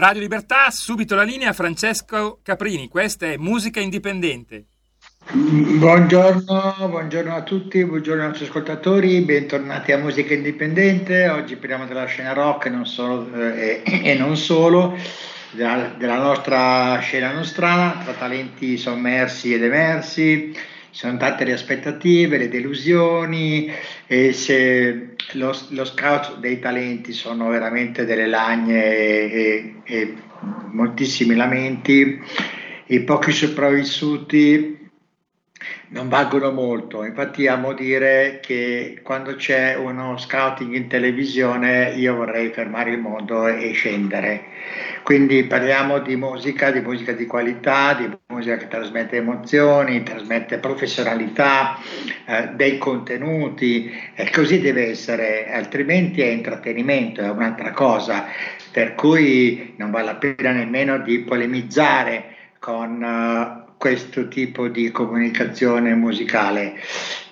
Radio Libertà, subito la linea Francesco Caprini, questa è Musica Indipendente. Buongiorno, buongiorno a tutti, buongiorno ai nostri ascoltatori, bentornati a Musica Indipendente. Oggi parliamo della scena rock non solo, eh, e non solo, della, della nostra scena nostrana, tra talenti sommersi ed emersi. Sono tante le aspettative, le delusioni e se lo, lo scout dei talenti sono veramente delle lagne e, e moltissimi lamenti, i pochi sopravvissuti non valgono molto, infatti amo dire che quando c'è uno scouting in televisione io vorrei fermare il mondo e scendere. Quindi parliamo di musica, di musica di qualità, di musica che trasmette emozioni, trasmette professionalità, eh, dei contenuti, e così deve essere, altrimenti è intrattenimento, è un'altra cosa, per cui non vale la pena nemmeno di polemizzare con uh, questo tipo di comunicazione musicale.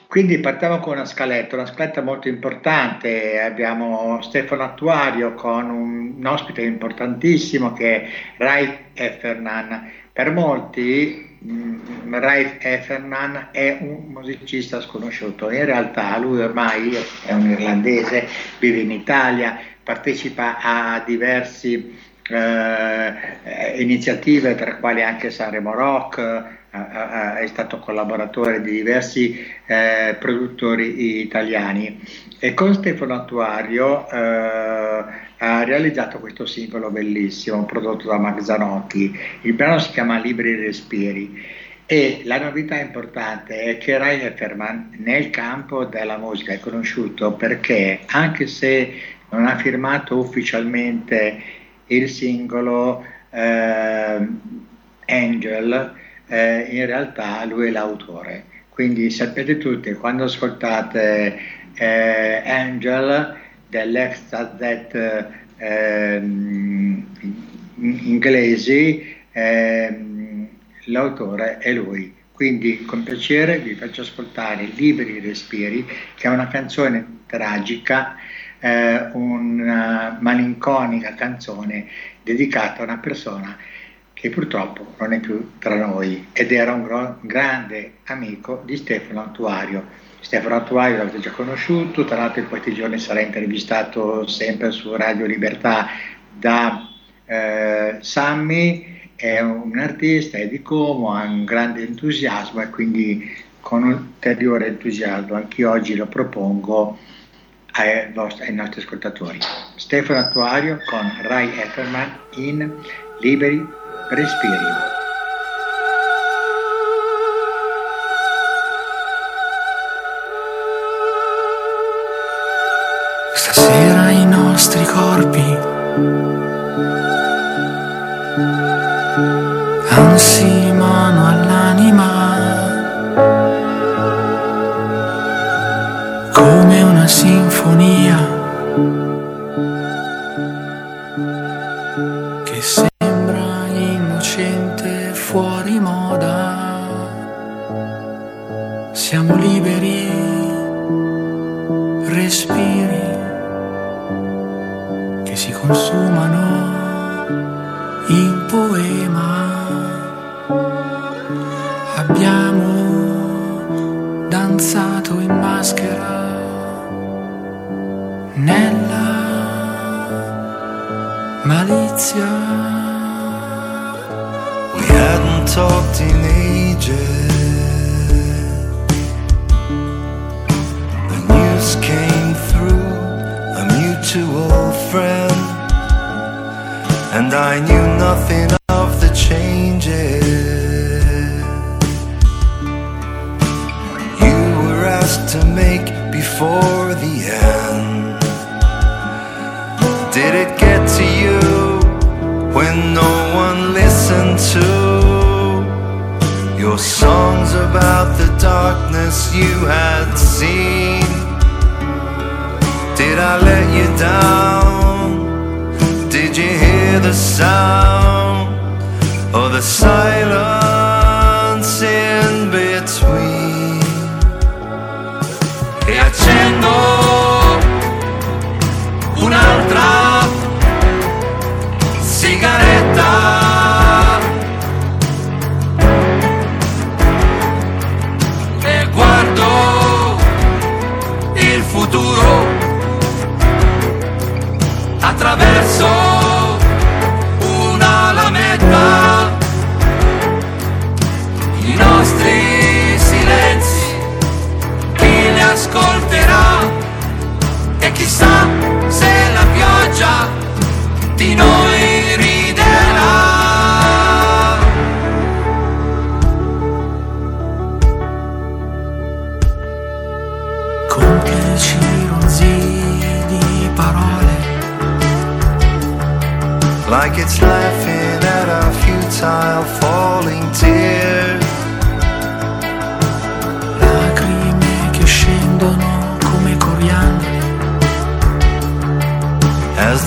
Quindi partiamo con una scaletta, una scaletta molto importante, abbiamo Stefano Attuario con un, un ospite importantissimo che è Raif Effernan. Per molti mh, Raif Effernan è un musicista sconosciuto, in realtà lui ormai è un irlandese, vive in Italia, partecipa a diversi eh, iniziative tra quali anche Sanremo Rock, eh, è stato collaboratore di diversi eh, produttori italiani e con Stefano Attuario eh, ha realizzato questo singolo bellissimo prodotto da Marzanotti. Il brano si chiama Libri Respiri e la novità importante è che Rai Hefferman nel campo della musica è conosciuto perché anche se non ha firmato ufficialmente il singolo eh, Angel, eh, in realtà lui è l'autore. Quindi sapete tutti, quando ascoltate eh, Angel dell'ex Z eh, inglesi, ehm, l'autore è lui. Quindi con piacere vi faccio ascoltare Liberi Respiri, che è una canzone tragica eh, una malinconica canzone dedicata a una persona che purtroppo non è più tra noi ed era un gro- grande amico di Stefano Attuario. Stefano Attuario l'avete già conosciuto, tra l'altro in questi giorni sarà intervistato sempre su Radio Libertà da eh, Sammy, è un artista, è di Como, ha un grande entusiasmo e quindi con ulteriore entusiasmo anche oggi lo propongo ai, vostri, ai nostri ascoltatori. Stefano Attuario con Rai Etterman in Liberi Respiri. Stasera i nostri corpi anzi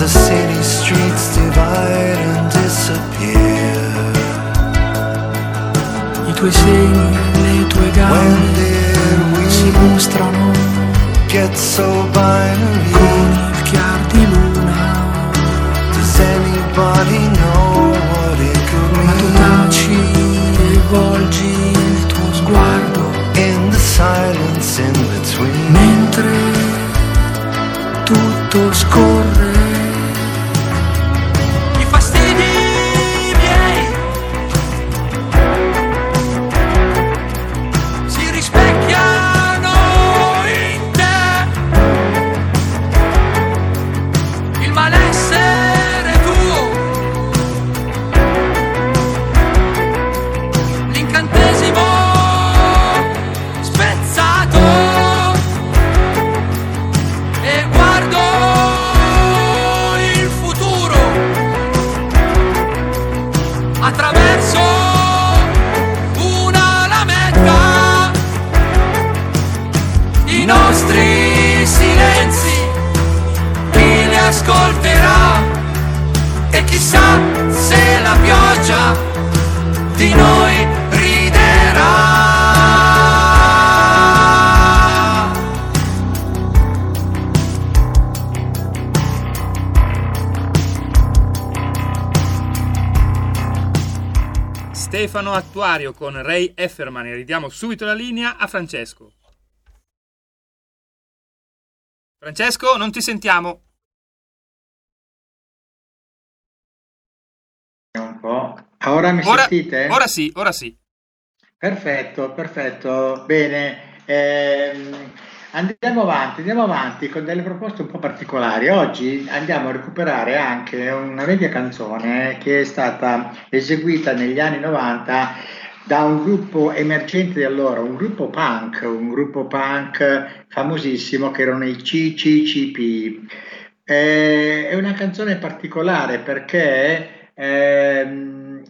the city streets divide and disappear. I tuoi seni, le tue When gambe did si we mostrano get so binary? Stefano Attuario con Ray Efferman e ridiamo subito la linea a Francesco. Francesco, non ti sentiamo. Un po'. Ora mi Ora, sentite? ora sì, ora sì. Perfetto, perfetto. Bene. Ehm, andiamo avanti, andiamo avanti con delle proposte un po' particolari. Oggi andiamo a recuperare anche una vecchia canzone che è stata eseguita negli anni 90 da un gruppo emergente di allora, un gruppo punk, un gruppo punk famosissimo che erano i CCCP. Eh, è una canzone particolare perché ehm,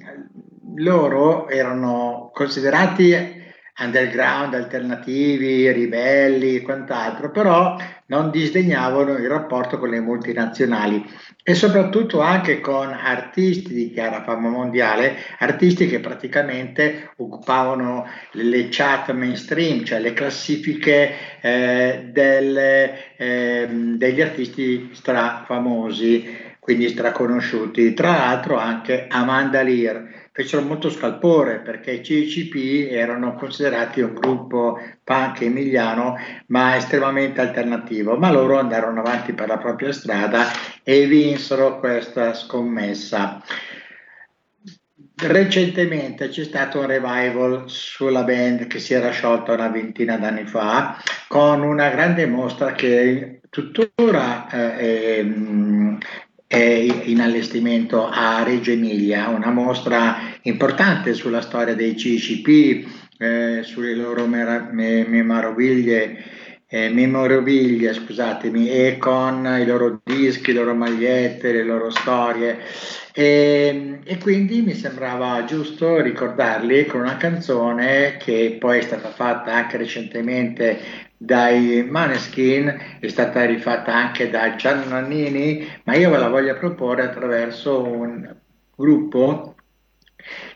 loro erano considerati underground, alternativi, ribelli e quant'altro, però non disdegnavano il rapporto con le multinazionali e soprattutto anche con artisti di chiara fama mondiale, artisti che praticamente occupavano le chat mainstream, cioè le classifiche eh, delle, ehm, degli artisti strafamosi, quindi straconosciuti. Tra l'altro anche Amanda Lear fecero molto scalpore perché i CCP erano considerati un gruppo punk emiliano ma estremamente alternativo, ma loro andarono avanti per la propria strada e vinsero questa scommessa. Recentemente c'è stato un revival sulla band che si era sciolta una ventina d'anni fa con una grande mostra che tuttora eh, è, è in allestimento a Reggio Emilia, una mostra importante sulla storia dei CCP, eh, sulle loro meraviglie eh, memorabilia, scusatemi, e con i loro dischi, le loro magliette, le loro storie. E, e, quindi mi sembrava giusto ricordarli con una canzone che poi è stata fatta anche recentemente dai Maneskin, è stata rifatta anche da Gian Nannini, ma io ve la voglio proporre attraverso un gruppo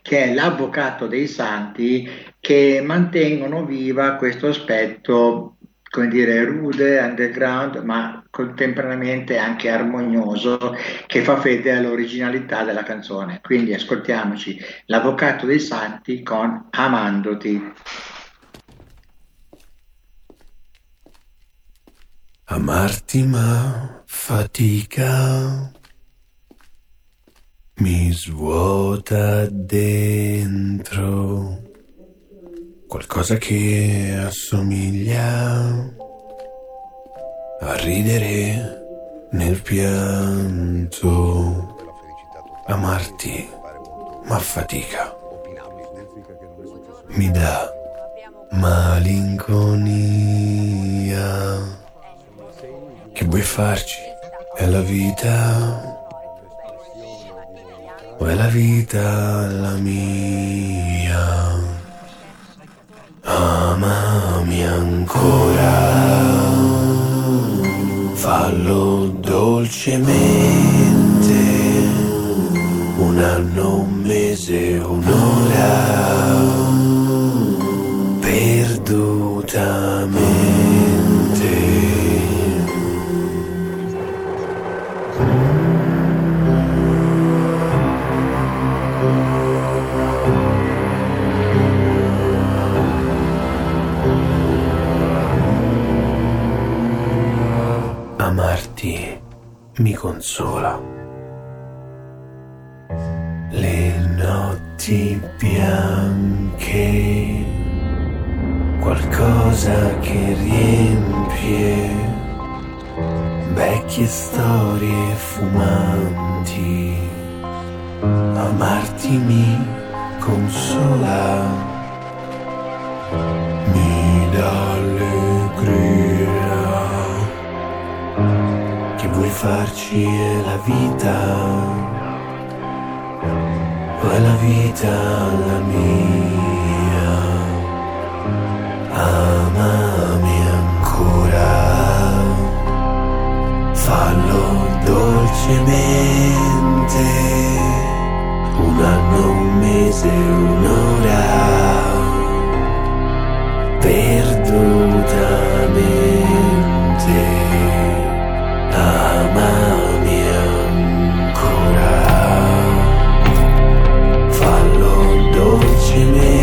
che è l'Avvocato dei Santi, che mantengono viva questo aspetto come dire, rude, underground, ma contemporaneamente anche armonioso, che fa fede all'originalità della canzone. Quindi ascoltiamoci L'Avvocato dei Santi con Amandoti. Amarti ma fatica mi svuota dentro qualcosa che assomiglia a ridere nel pianto. Amarti, ma fatica. Mi dà malinconia. Che vuoi farci? È la vita. O è la vita la mia? Amami ancora, fallo dolcemente, un anno, un mese, un'ora, perdutamente. Mi consola. Le notti bianche, qualcosa che riempie vecchie storie fumanti. Amarti mi consola, mi dà vuoi farci è la vita, è la vita la mia, amami ancora, fallo dolcemente, un anno, un mese, un'ora, perdutamente. Amami ancora, fallo dolcemente,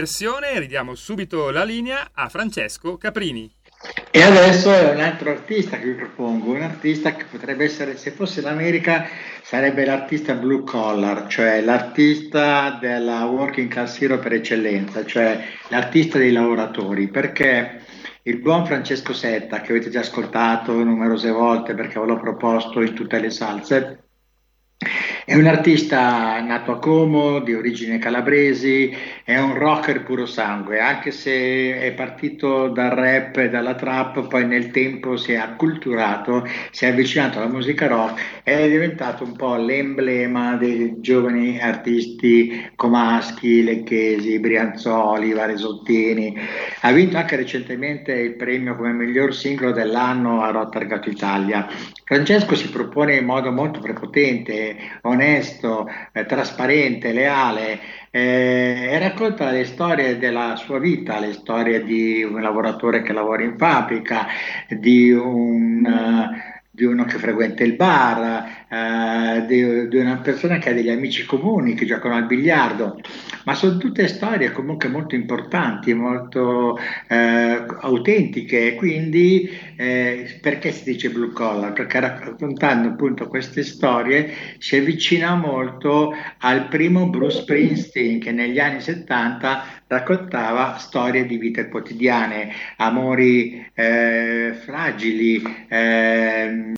versione ridiamo subito la linea a Francesco Caprini. E adesso è un altro artista che vi propongo, un artista che potrebbe essere, se fosse l'America, sarebbe l'artista blue collar, cioè l'artista della working class hero per eccellenza, cioè l'artista dei lavoratori, perché il buon Francesco Setta, che avete già ascoltato numerose volte perché ve l'ho proposto in tutte le salse, è un artista nato a Como, di origine calabresi, è un rocker puro sangue, anche se è partito dal rap e dalla trap, poi nel tempo si è acculturato, si è avvicinato alla musica rock ed è diventato un po' l'emblema dei giovani artisti comaschi, lecchesi, brianzoli, varesottini. Ha vinto anche recentemente il premio come miglior singolo dell'anno a Rotterdam Italia. Francesco si propone in modo molto prepotente, onesto, eh, trasparente, leale eh, e racconta le storie della sua vita, le storie di un lavoratore che lavora in fabbrica, di un... Uh, di uno che frequenta il bar, eh, di, di, una persona che ha degli amici comuni che giocano al biliardo, ma sono tutte storie comunque molto importanti, molto eh, autentiche, quindi eh, perché si dice blue collar? Perché raccontando appunto queste storie si avvicina molto al primo Bruce Springsteen che negli anni 70 raccontava storie di vite quotidiane, amori eh, fragili, eh,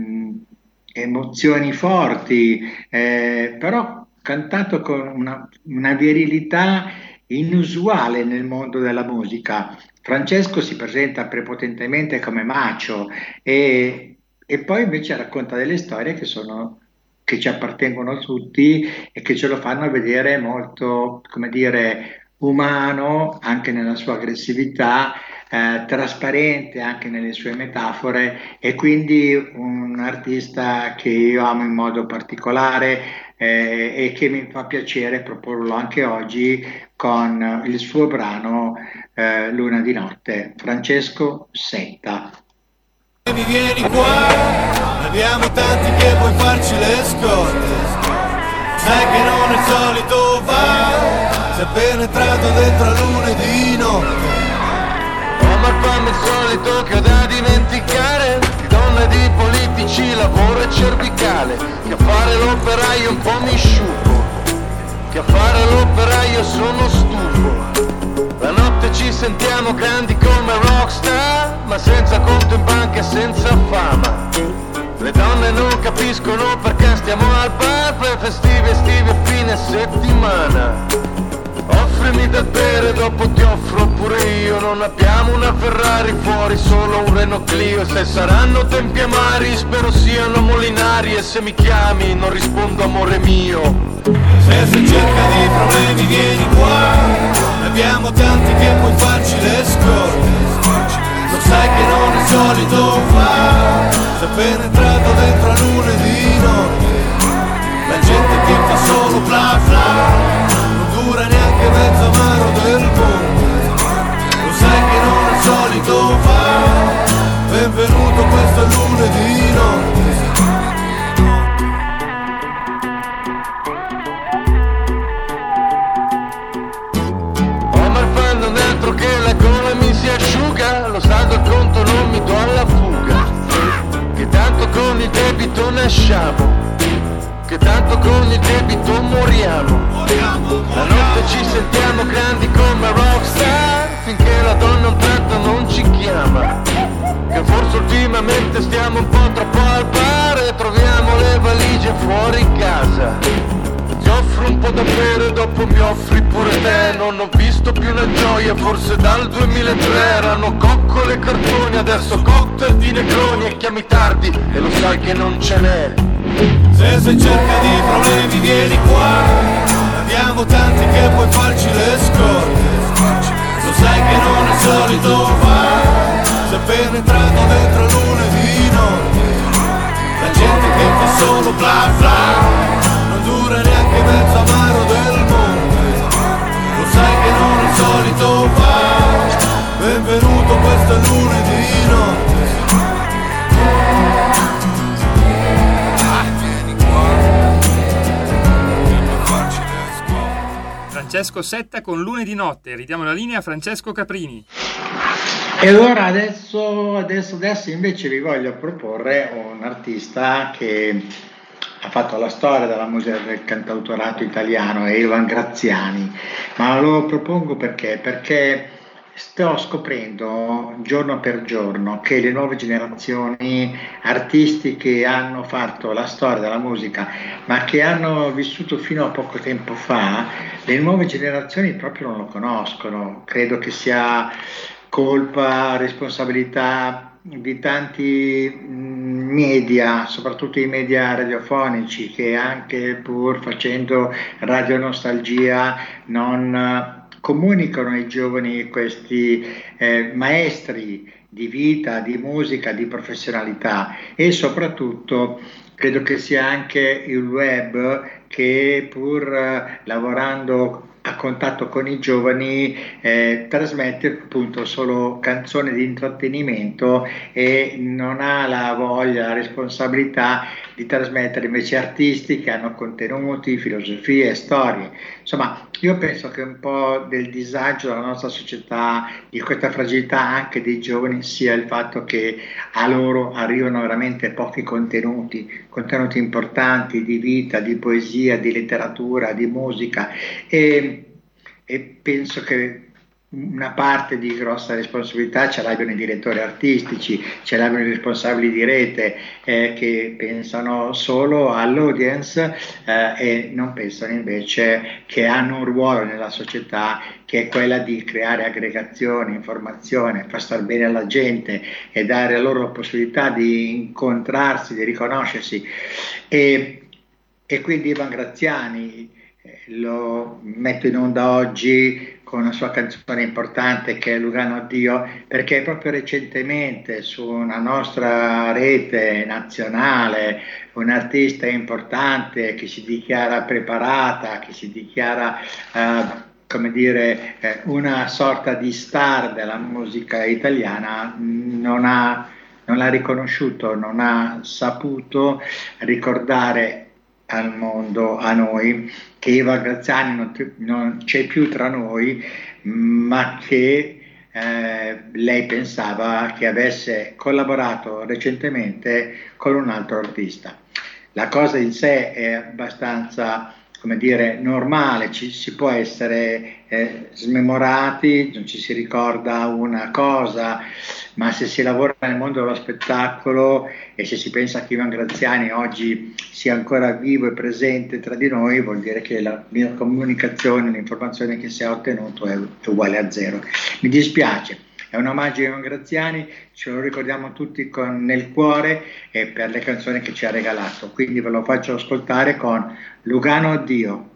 emozioni forti, eh, però cantato con una, una virilità inusuale nel mondo della musica. Francesco si presenta prepotentemente come macio e, e poi invece racconta delle storie che sono che ci appartengono tutti e che ce lo fanno vedere molto, come dire, umano anche nella sua aggressività, eh, trasparente anche nelle sue metafore e quindi un artista che io amo in modo particolare eh, e che mi fa piacere proporlo anche oggi con il suo brano eh, Luna di notte, Francesco Setta. Mi vieni qua, abbiamo tanti che puoi farci le scorte, sai che non è solito va sei penetrato dentro a lunedì notte ma fammi il solito che ho da dimenticare Di donne di politici, lavoro e cervicale Che a fare l'operaio un po' mi sciupo Che a fare l'operaio sono stufo. La notte ci sentiamo grandi come rockstar Ma senza conto in banca e senza fama. Le donne non capiscono perché stiamo al bar per festivi estivi e fine settimana offrimi da bere, dopo ti offro pure io. Non abbiamo una Ferrari fuori, solo un Renault Clio. Se saranno tempi amari, spero siano molinari. E se mi chiami non rispondo amore mio. Se sei cerca di problemi vieni qua. Ne abbiamo tanti che puoi farci le scorte. Lo sai che non è solito fa Sei penetrato dentro a lunedì notte La gente che fa solo bla bla mezzo amaro del mondo Lo sai che non è solito fa Benvenuto questo lunedì notte. Che la gola mi si asciuga Lo saldo il conto non mi do alla fuga. Che tanto con il debito nasciamo che tanto con il debito moriamo. La notte ci sentiamo grandi come rockstar, finché la donna un tratto non ci chiama. Che forse ultimamente stiamo un po' troppo al bar e troviamo le valigie fuori casa offro un po' da bere, dopo mi offri pure te Non ho visto più una gioia, forse dal 2003 Erano coccole e cartoni, adesso cocktail di negroni E chiami tardi e lo sai che non ce n'è Se sei cerca di problemi vieni qua. Abbiamo tanti che puoi farci le scorte. Lo sai che non è solito fare. Sei penetrato dentro lunedì notte La gente che fa solo bla bla dura neanche mezzo amaro del mondo. Lo sai che non è solito fa Benvenuto questo lunedì notte Francesco Setta con Lunedì Notte. Ridiamo la linea a Francesco Caprini. E allora adesso, adesso, adesso invece vi voglio proporre un artista che ha fatto la storia della musica del cantautorato italiano, Ivan Graziani, ma lo propongo perché? Perché sto scoprendo giorno per giorno che le nuove generazioni artistiche hanno fatto la storia della musica, ma che hanno vissuto fino a poco tempo fa, le nuove generazioni proprio non lo conoscono. Credo che sia colpa, responsabilità di tanti mm, media, soprattutto i media radiofonici, che anche pur facendo radio nostalgia non comunicano ai giovani questi eh, maestri di vita, di musica, di professionalità e soprattutto credo che sia anche il web che pur eh, lavorando a contatto con i giovani eh, trasmette appunto solo canzoni di intrattenimento e non ha la voglia, la responsabilità di trasmettere invece artisti che hanno contenuti, filosofie, storie. Insomma, io penso che un po' del disagio della nostra società, di questa fragilità anche dei giovani, sia il fatto che a loro arrivano veramente pochi contenuti, contenuti importanti di vita, di poesia, di letteratura, di musica. E, e penso che una parte di grossa responsabilità ce l'abbiano i direttori artistici, ce l'abbiano i responsabili di rete eh, che pensano solo all'audience eh, e non pensano invece che hanno un ruolo nella società che è quella di creare aggregazione, informazione, far star bene alla gente e dare loro la possibilità di incontrarsi, di riconoscersi. E, e quindi Ivan Graziani eh, lo metto in onda oggi con una sua canzone importante che è Lugano Addio, perché proprio recentemente su una nostra rete nazionale un artista importante che si dichiara preparata, che si dichiara eh, come dire eh, una sorta di star della musica italiana non ha non l'ha riconosciuto, non ha saputo ricordare al mondo, a noi, che Eva Graziani non, non c'è più tra noi, ma che eh, lei pensava che avesse collaborato recentemente con un altro artista. La cosa in sé è abbastanza come dire, normale, ci, si può essere eh, smemorati, non ci si ricorda una cosa, ma se si lavora nel mondo dello spettacolo e se si pensa che Ivan Graziani oggi sia ancora vivo e presente tra di noi, vuol dire che la mia comunicazione, l'informazione che si è ottenuto è, uguale a zero. Mi dispiace è un omaggio a Ivan Graziani, ce lo ricordiamo tutti con, nel cuore e per le canzoni che ci ha regalato. Quindi ve lo faccio ascoltare con Lugano Addio.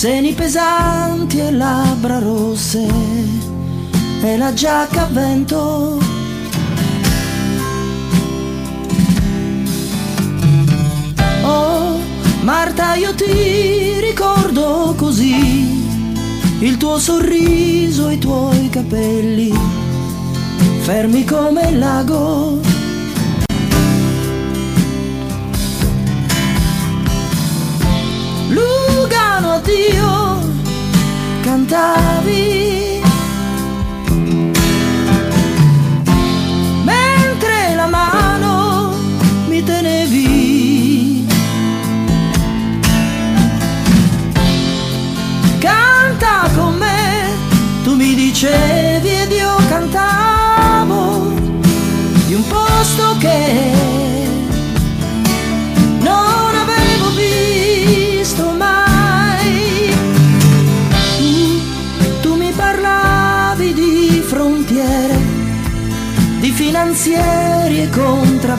Seni pesanti e labbra rosse e la giacca a vento. Oh, Marta, io ti ricordo così, il tuo sorriso, i tuoi capelli, fermi come il lago. Cantavi.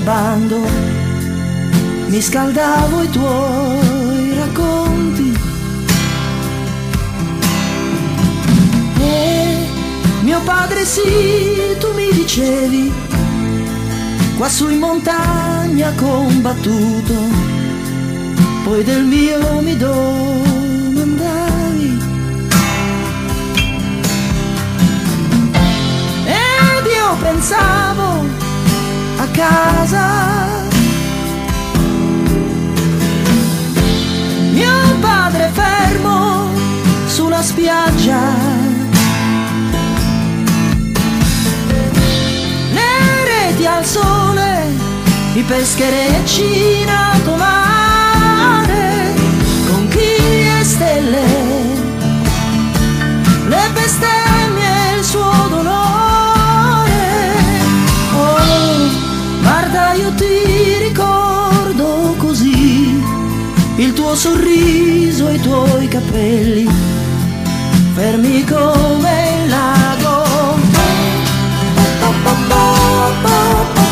Contrabbando. Mi scaldavo i tuoi racconti. E mio padre sì, tu mi dicevi, qua in montagna combattuto, poi del mio mi domandavi. Ed io pensavo a casa. Mio padre fermo sulla spiaggia. Le reti al sole, i pescherecci in alto sorriso e i tuoi capelli, fermi come il lago.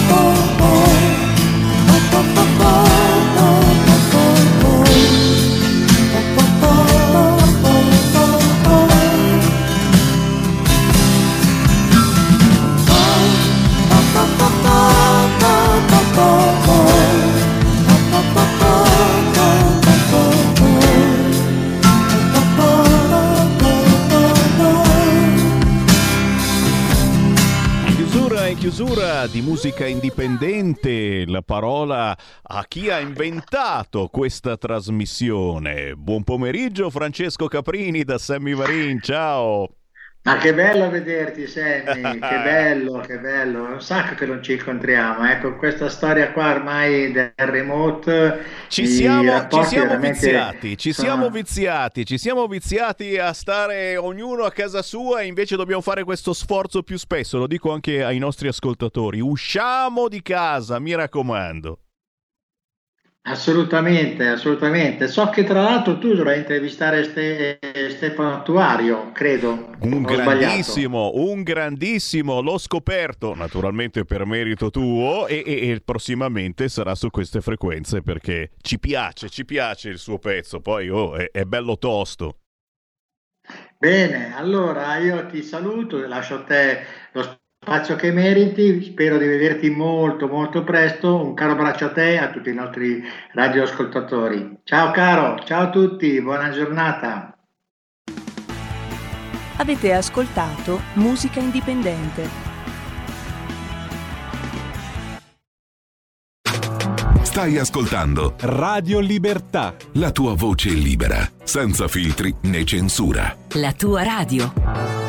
Chiusura e chiusura di musica indipendente, la parola a chi ha inventato questa trasmissione. Buon pomeriggio Francesco Caprini da Sammy Varin, ciao! Ma che bello vederti, Sammy, che bello, che bello. È un sacco che non ci incontriamo. Ecco, questa storia qua ormai del remote. Ci siamo, ci siamo viziati, ci sono- siamo viziati, ci siamo viziati a stare ognuno a casa sua e invece dobbiamo fare questo sforzo più spesso, lo dico anche ai nostri ascoltatori. Usciamo di casa, mi raccomando. Assolutamente, assolutamente. So che tra l'altro tu dovrai intervistare Ste- Stefano Attuario, credo. Un grandissimo, un grandissimo, l'ho scoperto naturalmente per merito tuo e, e- e prossimamente sarà su queste frequenze perché ci piace, ci piace il suo pezzo, poi oh, è, è bello tosto. Bene, allora io ti saluto, lascio a te lo spazio che meriti, spero di vederti molto molto presto, un caro abbraccio a te e a tutti i nostri radioascoltatori. Ciao caro, ciao a tutti, buona giornata. Avete ascoltato Musica Indipendente. Stai ascoltando Radio Libertà. la tua voce libera, senza filtri né censura. La tua radio.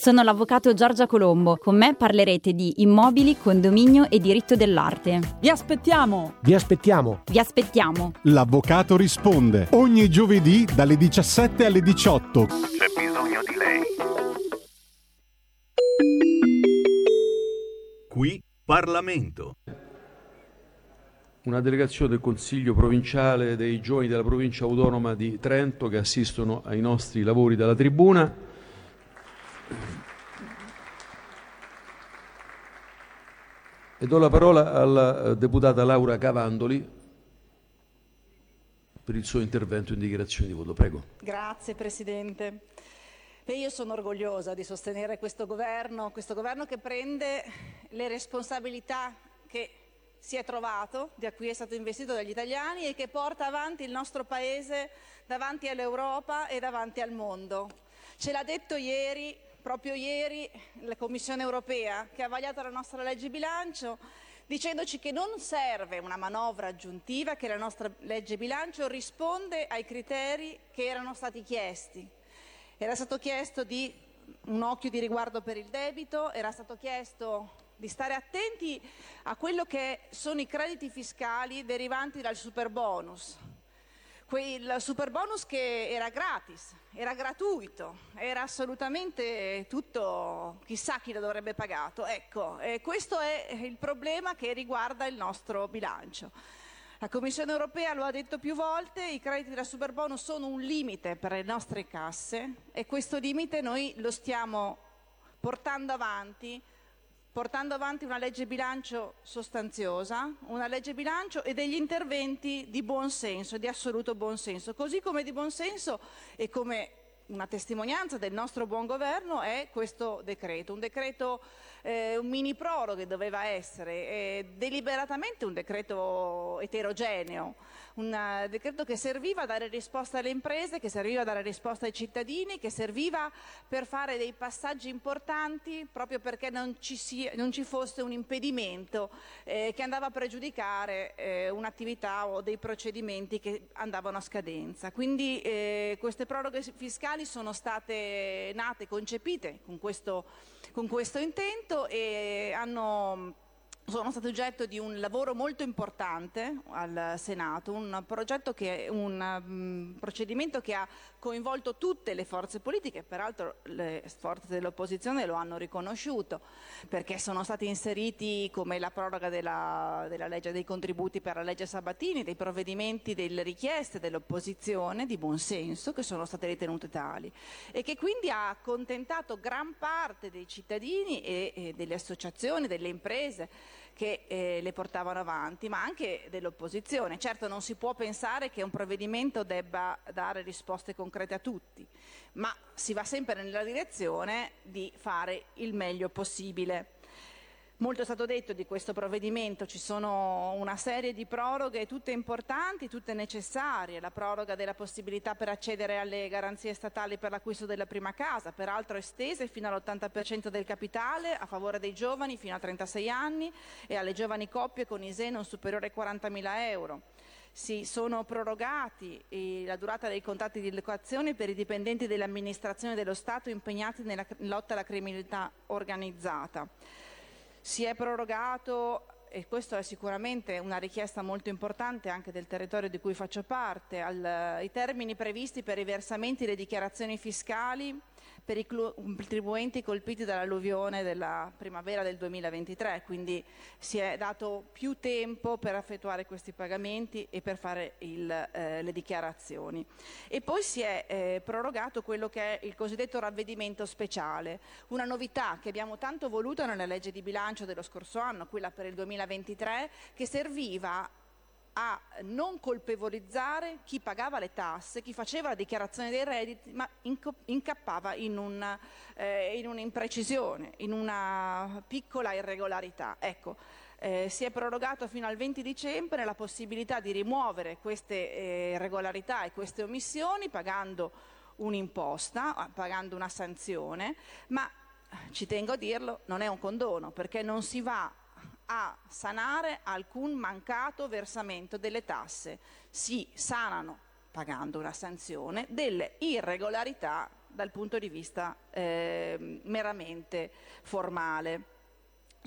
Sono l'avvocato Giorgia Colombo. Con me parlerete di immobili, condominio e diritto dell'arte. Vi aspettiamo! Vi aspettiamo! Vi aspettiamo! L'avvocato risponde ogni giovedì dalle 17 alle 18. C'è bisogno di lei. Qui Parlamento. Una delegazione del Consiglio provinciale dei giovani della provincia autonoma di Trento che assistono ai nostri lavori dalla tribuna. E do la parola alla eh, deputata Laura Cavandoli per il suo intervento in dichiarazione di voto. Prego. Grazie Presidente. Beh, io sono orgogliosa di sostenere questo governo, questo governo che prende le responsabilità che si è trovato, da cui è stato investito dagli italiani e che porta avanti il nostro Paese davanti all'Europa e davanti al mondo. Ce l'ha detto ieri, proprio ieri, la Commissione europea che ha vagliato la nostra legge bilancio dicendoci che non serve una manovra aggiuntiva, che la nostra legge bilancio risponde ai criteri che erano stati chiesti. Era stato chiesto di un occhio di riguardo per il debito, era stato chiesto di stare attenti a quello che sono i crediti fiscali derivanti dal super bonus. Quel super bonus che era gratis, era gratuito, era assolutamente tutto, chissà chi lo dovrebbe pagato. Ecco, eh, questo è il problema che riguarda il nostro bilancio. La Commissione europea lo ha detto più volte, i crediti da superbonus sono un limite per le nostre casse e questo limite noi lo stiamo portando avanti portando avanti una legge bilancio sostanziosa, una legge bilancio e degli interventi di buon senso, di assoluto buon senso, così come di buon senso e come una testimonianza del nostro buon governo è questo decreto, un decreto, un mini proroghe doveva essere, eh, deliberatamente un decreto eterogeneo, un uh, decreto che serviva a dare risposta alle imprese, che serviva a dare risposta ai cittadini, che serviva per fare dei passaggi importanti proprio perché non ci, sia, non ci fosse un impedimento eh, che andava a pregiudicare eh, un'attività o dei procedimenti che andavano a scadenza. Quindi eh, queste proroghe fiscali sono state nate, concepite con questo, con questo intento e hanno sono state oggetto di un lavoro molto importante al Senato, un, che, un um, procedimento che ha coinvolto tutte le forze politiche, peraltro le forze dell'opposizione lo hanno riconosciuto, perché sono stati inseriti come la proroga della, della legge dei contributi per la legge Sabatini, dei provvedimenti, delle richieste dell'opposizione di buon senso che sono state ritenute tali e che quindi ha accontentato gran parte dei cittadini e, e delle associazioni, delle imprese che eh, le portavano avanti, ma anche dell'opposizione. Certo non si può pensare che un provvedimento debba dare risposte concrete a tutti, ma si va sempre nella direzione di fare il meglio possibile. Molto è stato detto di questo provvedimento, ci sono una serie di proroghe tutte importanti, tutte necessarie, la proroga della possibilità per accedere alle garanzie statali per l'acquisto della prima casa, peraltro estese fino all'80% del capitale a favore dei giovani fino a 36 anni e alle giovani coppie con ISE non superiore ai 40.000 euro. Si sono prorogati eh, la durata dei contratti di locazione per i dipendenti dell'amministrazione dello Stato impegnati nella lotta alla criminalità organizzata si è prorogato e questo è sicuramente una richiesta molto importante anche del territorio di cui faccio parte, al, i termini previsti per i versamenti e le dichiarazioni fiscali per i contribuenti colpiti dall'alluvione della primavera del 2023, quindi si è dato più tempo per effettuare questi pagamenti e per fare il, eh, le dichiarazioni. E poi si è eh, prorogato quello che è il cosiddetto ravvedimento speciale, una novità che abbiamo tanto voluto nella legge di bilancio dello scorso anno, quella per il 2023, che serviva a non colpevolizzare chi pagava le tasse, chi faceva la dichiarazione dei redditi, ma incappava in, un, eh, in un'imprecisione, in una piccola irregolarità. Ecco, eh, si è prorogato fino al 20 dicembre la possibilità di rimuovere queste eh, irregolarità e queste omissioni pagando un'imposta, pagando una sanzione, ma ci tengo a dirlo, non è un condono perché non si va a sanare alcun mancato versamento delle tasse. Si sanano, pagando una sanzione, delle irregolarità dal punto di vista eh, meramente formale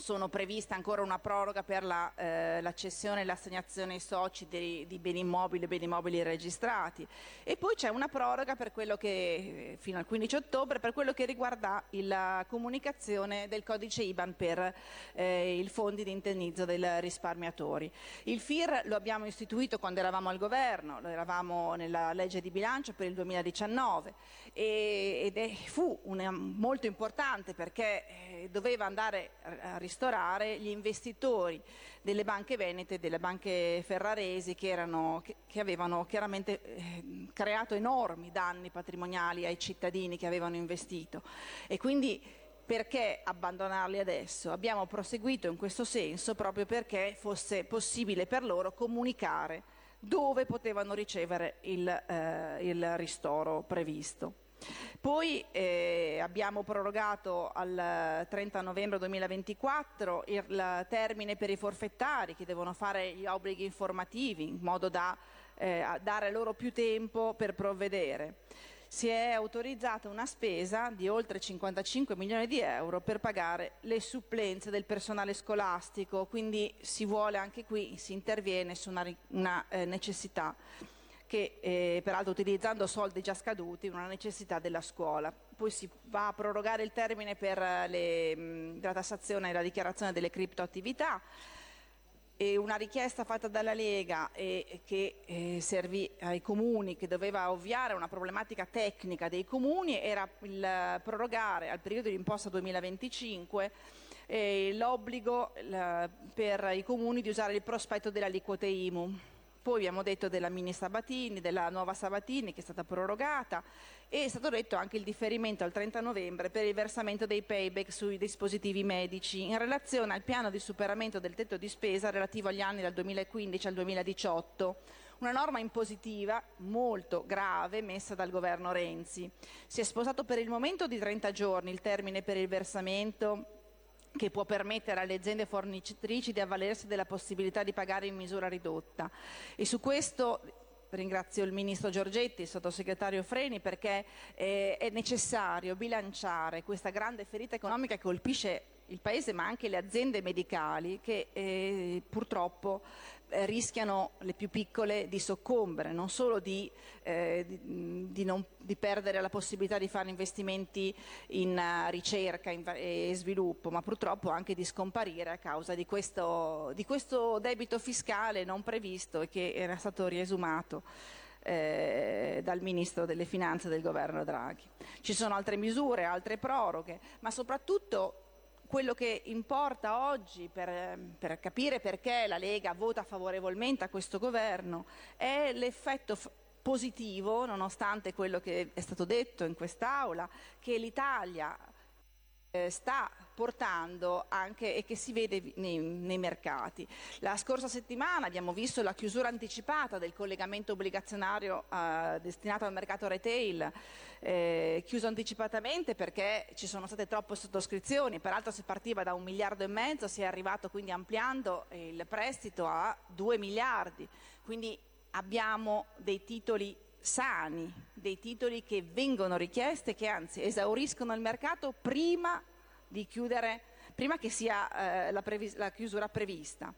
sono previste ancora una proroga per la, eh, la e l'assegnazione ai soci di, di, beni immobili e beni immobili registrati e poi c'è una proroga per quello che, fino al 15 ottobre per quello che riguarda la comunicazione del codice IBAN per eh, i fondi di indennizzo dei risparmiatori. Il FIR lo abbiamo istituito quando eravamo al governo, lo eravamo nella legge di bilancio per il 2019 e, ed è, fu una, molto importante perché eh, doveva andare a ristorare gli investitori delle banche venete delle banche ferraresi che, erano, che, che avevano chiaramente eh, creato enormi danni patrimoniali ai cittadini che avevano investito e quindi perché abbandonarli adesso? Abbiamo proseguito in questo senso proprio perché fosse possibile per loro comunicare dove potevano ricevere il, eh, il ristoro previsto. Poi eh, abbiamo prorogato al 30 novembre 2024 il termine per i forfettari che devono fare gli obblighi informativi in modo da eh, dare loro più tempo per provvedere. si è autorizzata una spesa di oltre 55 milioni di euro per pagare le supplenze del personale scolastico, quindi si vuole anche qui, si interviene su una, una eh, necessità che eh, peraltro utilizzando soldi già scaduti, una necessità della scuola. Poi si va a prorogare il termine per le, mh, la tassazione e la dichiarazione delle criptoattività e una richiesta fatta dalla Lega e che eh, servì ai comuni, che doveva ovviare a una problematica tecnica dei comuni, era il prorogare al periodo di imposta 2025 eh, l'obbligo per i comuni di usare il prospetto delle aliquote IMU. Poi abbiamo detto della mini Sabatini, della nuova Sabatini che è stata prorogata e è stato detto anche il differimento al 30 novembre per il versamento dei payback sui dispositivi medici in relazione al piano di superamento del tetto di spesa relativo agli anni dal 2015 al 2018 una norma impositiva molto grave messa dal governo Renzi. Si è sposato per il momento di 30 giorni il termine per il versamento che può permettere alle aziende fornitrici di avvalersi della possibilità di pagare in misura ridotta. E su questo ringrazio il Ministro Giorgetti, il Sottosegretario Freni, perché eh, è necessario bilanciare questa grande ferita economica che colpisce il Paese ma anche le aziende medicali che eh, purtroppo rischiano le più piccole di soccombere, non solo di, eh, di, di, non, di, perdere la possibilità di fare investimenti in uh, ricerca in, e sviluppo, ma purtroppo anche di scomparire a causa di questo, questo debito fiscale non previsto e che era stato riesumato. Eh, dal Ministro delle Finanze del governo Draghi. Ci sono altre misure, altre proroghe, ma soprattutto quello che importa oggi per, per, capire perché la Lega vota favorevolmente a questo governo è l'effetto f- positivo, nonostante quello che è stato detto in quest'Aula, che l'Italia sta portando anche e che si vede nei, nei, mercati. La scorsa settimana abbiamo visto la chiusura anticipata del collegamento obbligazionario eh, destinato al mercato retail, eh, chiuso anticipatamente perché ci sono state troppe sottoscrizioni, peraltro si partiva da un miliardo e mezzo, si è arrivato quindi ampliando il prestito a due miliardi, quindi abbiamo dei titoli sani, dei titoli che vengono richiesti e che anzi esauriscono il mercato prima di chiudere, prima che sia eh, la, previs- la, chiusura prevista.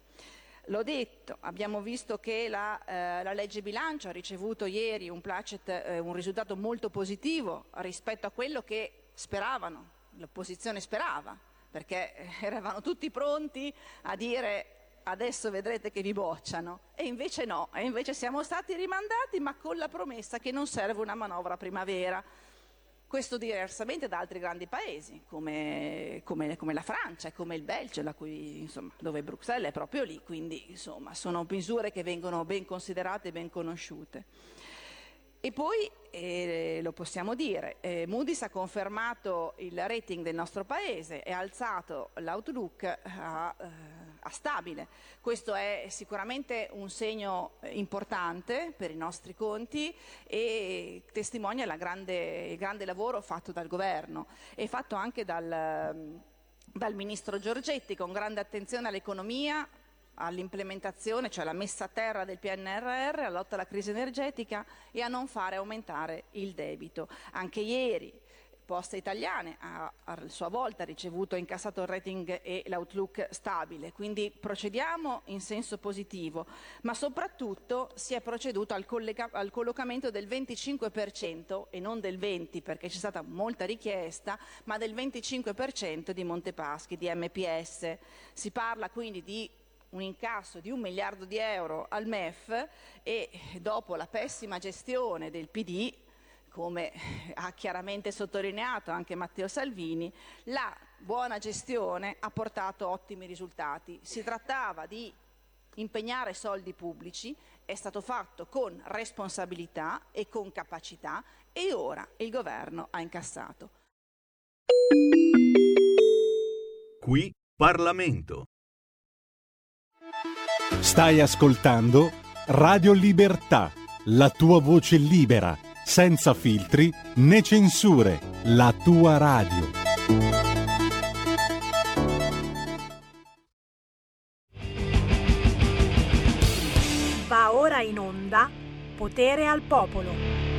L'ho detto, abbiamo visto che la, eh, la legge bilancio ha ricevuto ieri un, placet, eh, un risultato molto positivo rispetto a quello che speravano, l'opposizione sperava, perché eh, eravamo tutti pronti a dire adesso vedrete che vi bocciano. E invece no, e invece siamo stati rimandati, ma con la promessa che non serve una manovra primavera. Questo diversamente da altri grandi paesi, come, come, come la Francia e come il Belgio, cui, insomma, dove Bruxelles è proprio lì, quindi insomma, sono misure che vengono ben considerate e ben conosciute. E poi, eh, lo possiamo dire, eh, Moody's ha confermato il rating del nostro Paese e ha alzato l'outlook a, eh, stabile. Questo è sicuramente un segno importante per i nostri conti e testimonia grande, il grande lavoro fatto dal governo e fatto anche dal, dal Ministro Giorgetti con grande attenzione all'economia, all'implementazione, cioè alla messa a terra del PNRR, alla lotta alla crisi energetica e a non fare aumentare il debito. Anche ieri Poste Italiane ha a sua volta ricevuto e incassato il rating e l'outlook stabile, quindi procediamo in senso positivo, ma soprattutto si è proceduto al, collega- al collocamento del 25% e non del 20% perché c'è stata molta richiesta, ma del 25% di Montepaschi, di MPS. Si parla quindi di un incasso di un miliardo di euro al MEF e dopo la pessima gestione del PD, come ha chiaramente sottolineato anche Matteo Salvini, la buona gestione ha portato ottimi risultati. Si trattava di impegnare soldi pubblici, è stato fatto con responsabilità e con capacità e ora il governo ha incassato. Qui Parlamento. Stai ascoltando Radio Libertà, la tua voce libera, senza filtri né censure, la tua radio. Va ora in onda Potere al Popolo.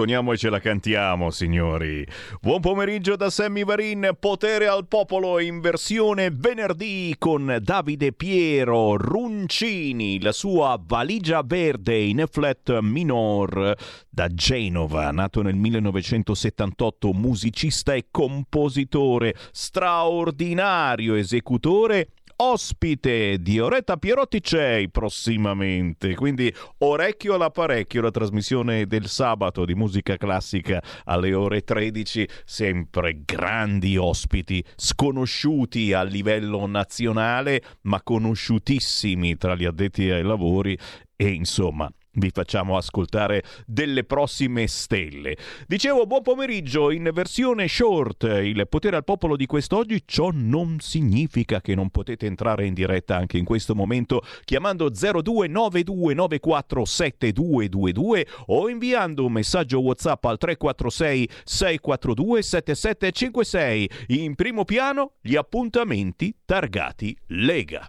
La suoniamo e ce la cantiamo, signori. Buon pomeriggio da Sammy Varin, Potere al Popolo in versione venerdì con Davide Piero Runcini, la sua valigia verde in flat minor da Genova, nato nel 1978, musicista e compositore, straordinario esecutore ospite di Oretta Pierotti c'è prossimamente, quindi orecchio all'apparecchio, la trasmissione del sabato di musica classica alle ore 13, sempre grandi ospiti, sconosciuti a livello nazionale, ma conosciutissimi tra gli addetti ai lavori e insomma vi facciamo ascoltare delle prossime stelle. Dicevo buon pomeriggio in versione short, il potere al popolo di quest'oggi, ciò non significa che non potete entrare in diretta anche in questo momento chiamando 0292947222 o inviando un messaggio WhatsApp al 346 642 7756. In primo piano gli appuntamenti targati Lega.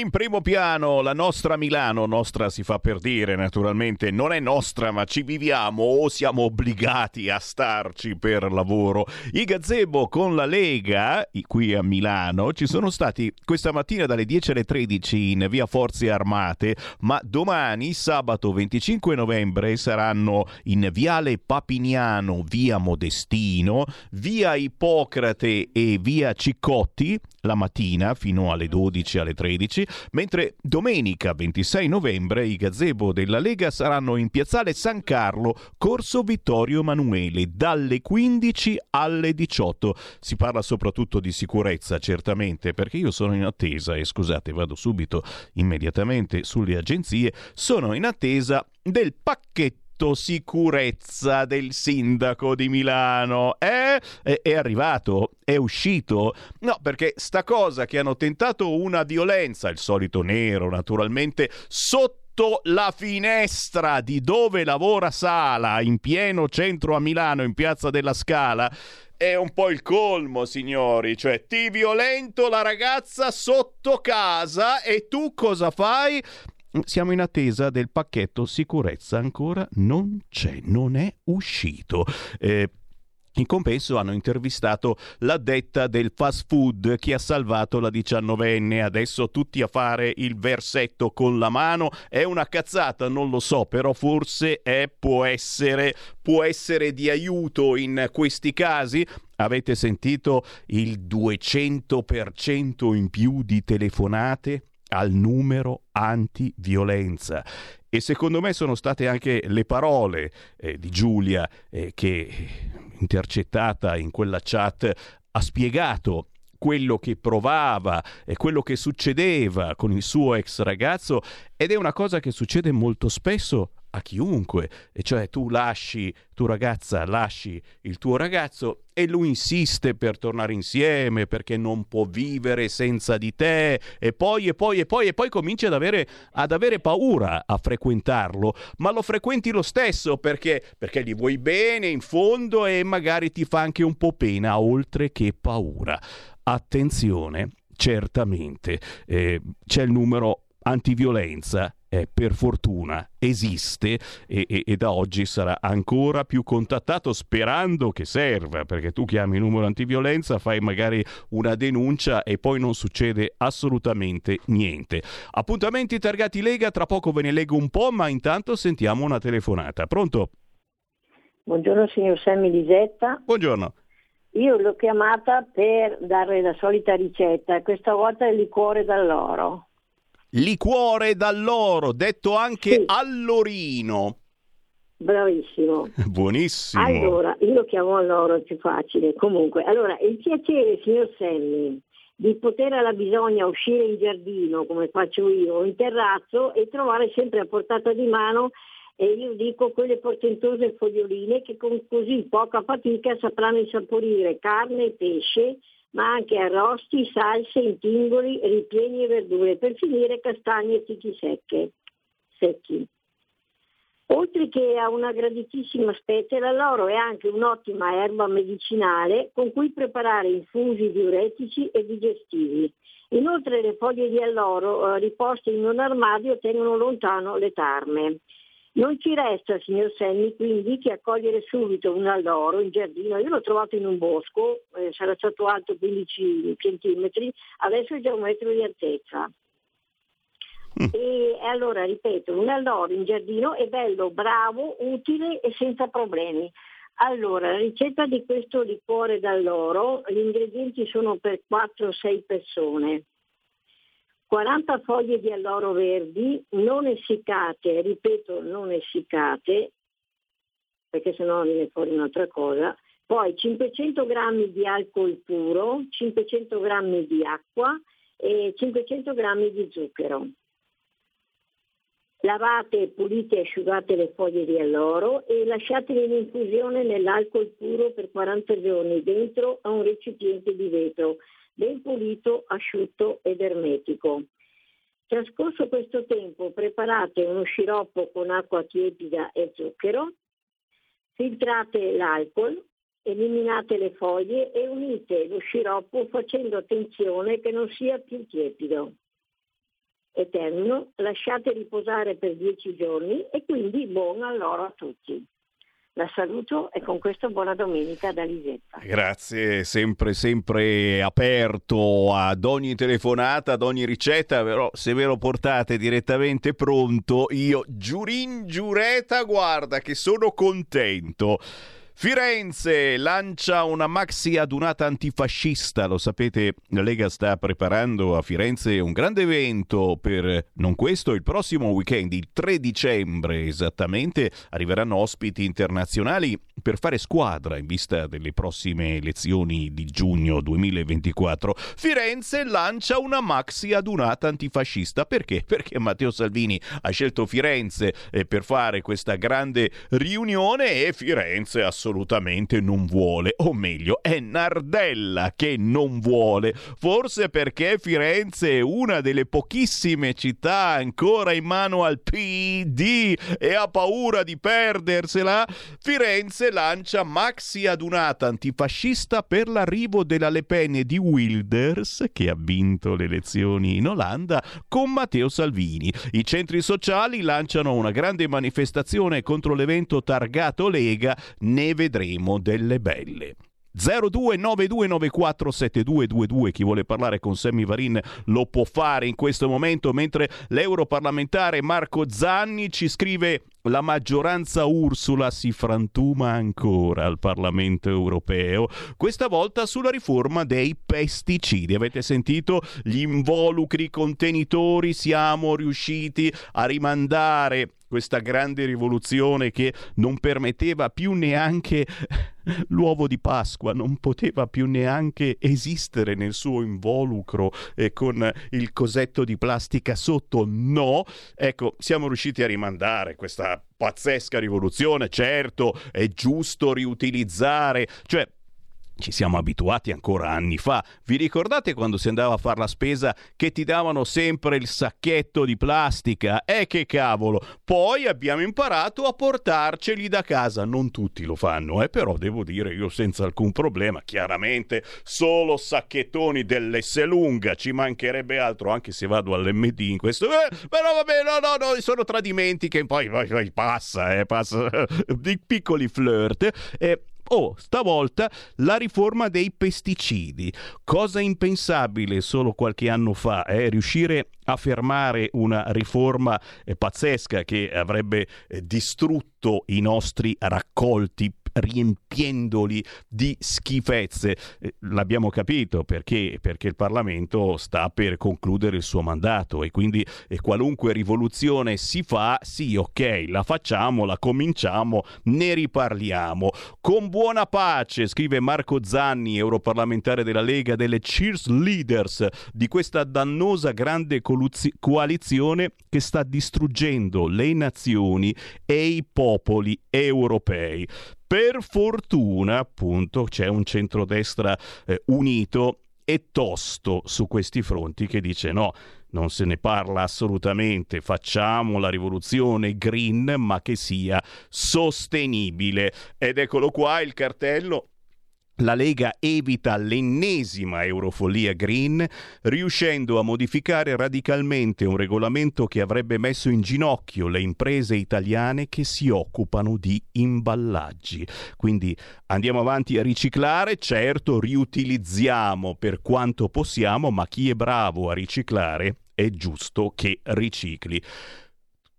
In primo piano la nostra Milano, nostra si fa per dire naturalmente, non è nostra ma ci viviamo o siamo obbligati a starci per lavoro. I gazebo con la Lega, qui a Milano, ci sono stati questa mattina dalle 10 alle 13 in via Forze Armate, ma domani, sabato 25 novembre, saranno in viale Papiniano, via Modestino, via Ippocrate e via Ciccotti la mattina fino alle 12 alle 13, mentre domenica 26 novembre i gazebo della Lega saranno in piazzale San Carlo, corso Vittorio Emanuele, dalle 15 alle 18. Si parla soprattutto di sicurezza, certamente, perché io sono in attesa, e scusate, vado subito immediatamente sulle agenzie, sono in attesa del pacchetto sicurezza del sindaco di Milano. Eh? È, è arrivato? È uscito? No, perché sta cosa che hanno tentato una violenza, il solito nero naturalmente, sotto la finestra di dove lavora Sala, in pieno centro a Milano, in piazza della Scala, è un po' il colmo, signori. Cioè, ti violento la ragazza sotto casa e tu cosa fai? Siamo in attesa del pacchetto sicurezza, ancora non c'è, non è uscito. Eh, in compenso hanno intervistato l'addetta del fast food che ha salvato la diciannovenne. Adesso tutti a fare il versetto con la mano. È una cazzata, non lo so, però forse è, può, essere, può essere di aiuto in questi casi. Avete sentito il 200% in più di telefonate? Al numero antiviolenza. E secondo me sono state anche le parole eh, di Giulia eh, che, intercettata in quella chat, ha spiegato quello che provava e quello che succedeva con il suo ex ragazzo ed è una cosa che succede molto spesso a chiunque, e cioè tu lasci, tu ragazza, lasci il tuo ragazzo e lui insiste per tornare insieme perché non può vivere senza di te e poi e poi e poi e poi cominci ad avere, ad avere paura a frequentarlo, ma lo frequenti lo stesso perché, perché gli vuoi bene in fondo e magari ti fa anche un po' pena oltre che paura. Attenzione, certamente eh, c'è il numero antiviolenza eh, per fortuna esiste e, e, e, da oggi sarà ancora più contattato sperando che serva perché tu chiami il numero antiviolenza fai magari una denuncia e poi non succede assolutamente niente. Appuntamenti targati Lega tra poco ve ne leggo un po' ma intanto sentiamo una telefonata. Pronto? Buongiorno signor Sammy Lisetta. Buongiorno. Io l'ho chiamata per dare la solita ricetta questa volta il liquore dall'oro liquore d'alloro, detto anche sì. allorino. Bravissimo. Buonissimo. Allora, io lo chiamo alloro, è più facile. Comunque, allora, il piacere, signor Selli, di poter alla bisogna uscire in giardino, come faccio io, in terrazzo e trovare sempre a portata di mano, e io dico quelle portentose foglioline che con così poca fatica sapranno insaporire carne e pesce ma anche arrosti, salse, intingoli, ripieni e verdure, per finire castagne e fichi secche, secchi. Oltre che a una graditissima specie, l'alloro è anche un'ottima erba medicinale con cui preparare infusi diuretici e digestivi. Inoltre le foglie di alloro eh, riposte in un armadio tengono lontano le tarme. Non ci resta, signor Senni, quindi che accogliere subito un alloro in giardino. Io l'ho trovato in un bosco, eh, sarà stato alto 15 centimetri, adesso è già un metro di altezza. E allora, ripeto, un alloro in giardino è bello, bravo, utile e senza problemi. Allora, la ricetta di questo liquore d'alloro, gli ingredienti sono per 4-6 persone. 40 foglie di alloro verdi, non essiccate, ripeto, non essiccate, perché sennò viene fuori un'altra cosa. Poi 500 g di alcol puro, 500 g di acqua e 500 g di zucchero. Lavate, pulite e asciugate le foglie di alloro e lasciatele in infusione nell'alcol puro per 40 giorni dentro a un recipiente di vetro, ben pulito, asciutto ed ermetico. Trascorso questo tempo preparate uno sciroppo con acqua tiepida e zucchero, filtrate l'alcol, eliminate le foglie e unite lo sciroppo facendo attenzione che non sia più tiepido e termino, lasciate riposare per dieci giorni e quindi buon alloro a tutti. La saluto e con questo buona domenica da Lisetta. Grazie, sempre, sempre aperto ad ogni telefonata, ad ogni ricetta, però se ve lo portate direttamente pronto, io giurin giureta, guarda che sono contento. Firenze lancia una maxi adunata antifascista. Lo sapete, la Lega sta preparando a Firenze un grande evento per non questo, il prossimo weekend, il 3 dicembre esattamente, arriveranno ospiti internazionali per fare squadra in vista delle prossime elezioni di giugno 2024. Firenze lancia una maxi adunata antifascista. Perché? Perché Matteo Salvini ha scelto Firenze eh, per fare questa grande riunione e Firenze assolutamente assolutamente non vuole, o meglio, è Nardella che non vuole, forse perché Firenze è una delle pochissime città ancora in mano al PD e ha paura di perdersela. Firenze lancia maxi adunata antifascista per l'arrivo della Le Pen e di Wilders, che ha vinto le elezioni in Olanda, con Matteo Salvini. I centri sociali lanciano una grande manifestazione contro l'evento targato Lega Neve vedremo delle belle. 0292947222 chi vuole parlare con Sammy Varin lo può fare in questo momento mentre l'europarlamentare Marco Zanni ci scrive la maggioranza Ursula si frantuma ancora al Parlamento europeo, questa volta sulla riforma dei pesticidi. Avete sentito gli involucri contenitori? Siamo riusciti a rimandare questa grande rivoluzione che non permetteva più neanche l'uovo di Pasqua, non poteva più neanche esistere nel suo involucro eh, con il cosetto di plastica sotto. No, ecco, siamo riusciti a rimandare questa pazzesca rivoluzione. Certo, è giusto riutilizzare, cioè ci siamo abituati ancora anni fa. Vi ricordate quando si andava a fare la spesa che ti davano sempre il sacchetto di plastica? Eh, che cavolo! Poi abbiamo imparato a portarceli da casa. Non tutti lo fanno, eh, però devo dire io senza alcun problema. Chiaramente solo sacchettoni dell'S lunga, ci mancherebbe altro, anche se vado all'MD in questo. Eh, però vabbè, no, no, no, sono tradimenti che poi, poi, poi passa, eh, passa di piccoli flirt. Eh, Oh, stavolta la riforma dei pesticidi. Cosa impensabile solo qualche anno fa, eh? riuscire a fermare una riforma eh, pazzesca che avrebbe eh, distrutto i nostri raccolti riempiendoli di schifezze. Eh, l'abbiamo capito perché? Perché il Parlamento sta per concludere il suo mandato e quindi eh, qualunque rivoluzione si fa, sì, ok, la facciamo, la cominciamo, ne riparliamo. Con buona pace, scrive Marco Zanni, europarlamentare della Lega, delle Cheers Leaders di questa dannosa grande coalizione che sta distruggendo le nazioni e i popoli europei. Per fortuna, appunto, c'è un centrodestra eh, unito e tosto su questi fronti che dice no, non se ne parla assolutamente, facciamo la rivoluzione green ma che sia sostenibile. Ed eccolo qua il cartello la Lega evita l'ennesima eurofollia green, riuscendo a modificare radicalmente un regolamento che avrebbe messo in ginocchio le imprese italiane che si occupano di imballaggi. Quindi andiamo avanti a riciclare, certo riutilizziamo per quanto possiamo, ma chi è bravo a riciclare è giusto che ricicli.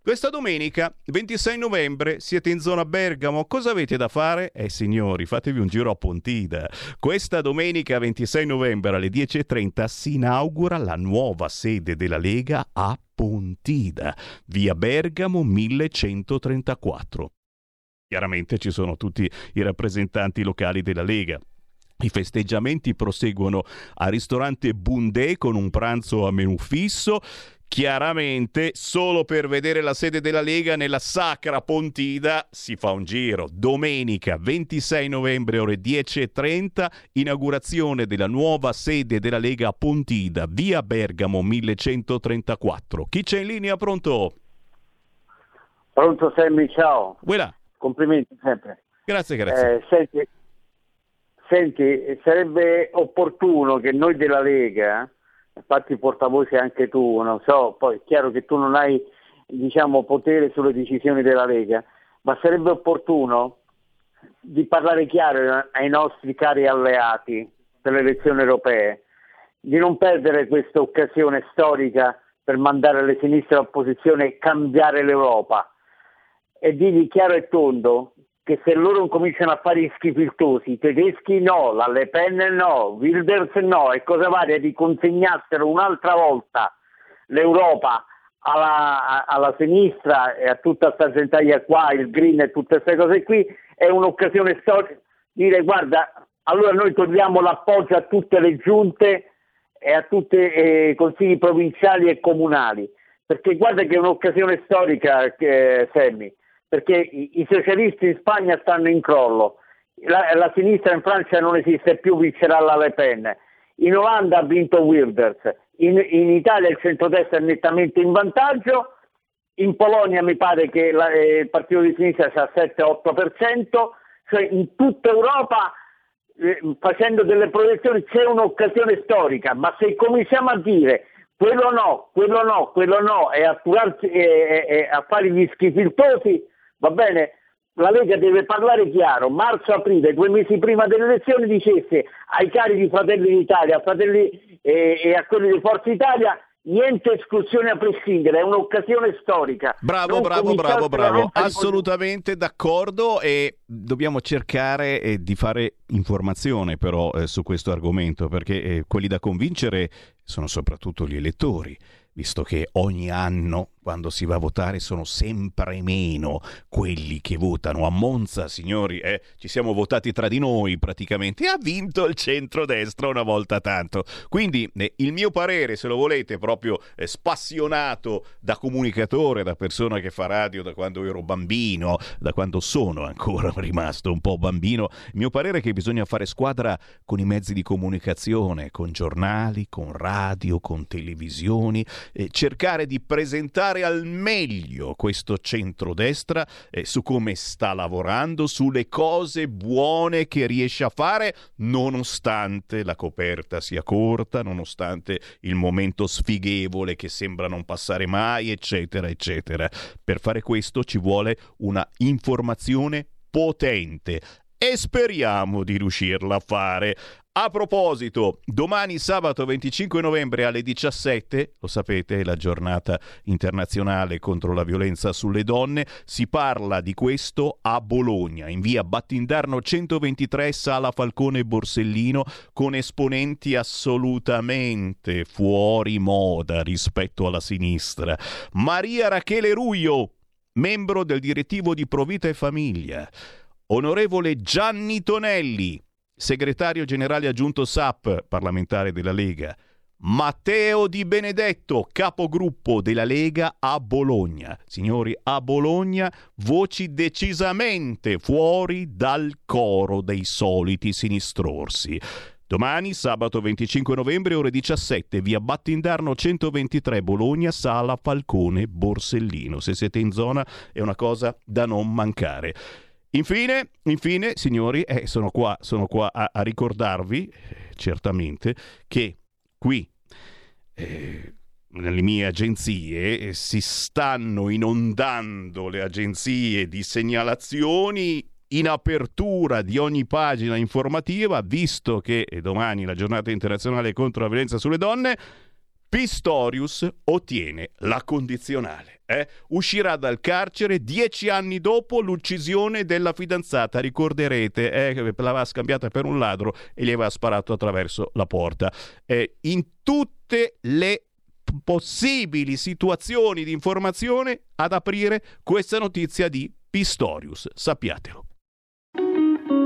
Questa domenica, 26 novembre, siete in zona Bergamo. Cosa avete da fare? Eh signori, fatevi un giro a Pontida. Questa domenica, 26 novembre alle 10.30, si inaugura la nuova sede della Lega a Pontida, via Bergamo 1134. Chiaramente ci sono tutti i rappresentanti locali della Lega. I festeggiamenti proseguono al ristorante Bundé con un pranzo a menù fisso Chiaramente, solo per vedere la sede della Lega nella Sacra Pontida si fa un giro. Domenica 26 novembre ore 10.30, inaugurazione della nuova sede della Lega a Pontida, via Bergamo 1134. Chi c'è in linea? Pronto? Pronto Sammy, ciao. Voilà. Complimenti sempre. Grazie, grazie. Eh, senti, senti, sarebbe opportuno che noi della Lega infatti portavoce anche tu, non so, poi è chiaro che tu non hai diciamo, potere sulle decisioni della Lega, ma sarebbe opportuno di parlare chiaro ai nostri cari alleati per le elezioni europee, di non perdere questa occasione storica per mandare le sinistre all'opposizione e cambiare l'Europa. E dirgli chiaro e tondo che se loro cominciano a fare gli schifiltosi, i tedeschi no, la Le Pen no, Wilders no, e cosa varia di consegnassero un'altra volta l'Europa alla, alla sinistra e a tutta questa gentaglia qua, il green e tutte queste cose qui, è un'occasione storica. Dire guarda, allora noi togliamo l'appoggio a tutte le giunte e a tutti eh, i consigli provinciali e comunali, perché guarda che è un'occasione storica, eh, Semmi perché i, i socialisti in Spagna stanno in crollo, la, la, sinistra in Francia non esiste più, vincerà la Le Pen, in Olanda ha vinto Wilders, in, in Italia il centrodestra è nettamente in vantaggio, in Polonia mi pare che la, eh, il partito di sinistra sia al 7-8%, cioè in tutta Europa eh, facendo delle proiezioni c'è un'occasione storica, ma se cominciamo a dire quello no, quello no, quello no e a, a fare gli schifiltosi va bene? La Lega deve parlare chiaro, marzo-aprile, due mesi prima delle elezioni, dicesse ai cari di Fratelli d'Italia fratelli, eh, e a quelli di Forza Italia niente esclusione a prescindere, è un'occasione storica. Bravo, non bravo, bravo, bravo, assolutamente d'accordo e dobbiamo cercare eh, di fare informazione però eh, su questo argomento perché eh, quelli da convincere sono soprattutto gli elettori visto che ogni anno quando si va a votare sono sempre meno quelli che votano. A Monza, signori, eh, ci siamo votati tra di noi praticamente ha vinto il centrodestra una volta tanto. Quindi eh, il mio parere, se lo volete, proprio eh, spassionato da comunicatore, da persona che fa radio da quando ero bambino, da quando sono ancora rimasto un po' bambino, il mio parere è che bisogna fare squadra con i mezzi di comunicazione, con giornali, con radio, con televisioni, cercare di presentare al meglio questo centrodestra eh, su come sta lavorando, sulle cose buone che riesce a fare, nonostante la coperta sia corta, nonostante il momento sfighevole che sembra non passare mai, eccetera, eccetera. Per fare questo ci vuole una informazione potente e speriamo di riuscirla a fare. A proposito, domani sabato 25 novembre alle 17, lo sapete, è la giornata internazionale contro la violenza sulle donne, si parla di questo a Bologna, in via Battindarno 123, Sala Falcone Borsellino, con esponenti assolutamente fuori moda rispetto alla sinistra. Maria Rachele Ruio, membro del direttivo di Provita e Famiglia. Onorevole Gianni Tonelli, segretario generale aggiunto SAP, parlamentare della Lega. Matteo Di Benedetto, capogruppo della Lega a Bologna. Signori, a Bologna voci decisamente fuori dal coro dei soliti sinistrorsi. Domani, sabato 25 novembre, ore 17, via Battindarno 123 Bologna, sala Falcone Borsellino. Se siete in zona è una cosa da non mancare. Infine, infine signori, eh, sono qua, sono qua a, a ricordarvi, eh, certamente, che qui eh, nelle mie agenzie eh, si stanno inondando le agenzie di segnalazioni in apertura di ogni pagina informativa, visto che è domani la giornata internazionale contro la violenza sulle donne, Pistorius ottiene la condizionale. Eh? Uscirà dal carcere dieci anni dopo l'uccisione della fidanzata. Ricorderete eh, l'aveva scambiata per un ladro e gli aveva sparato attraverso la porta. Eh, in tutte le possibili situazioni di informazione ad aprire questa notizia di Pistorius. Sappiatelo.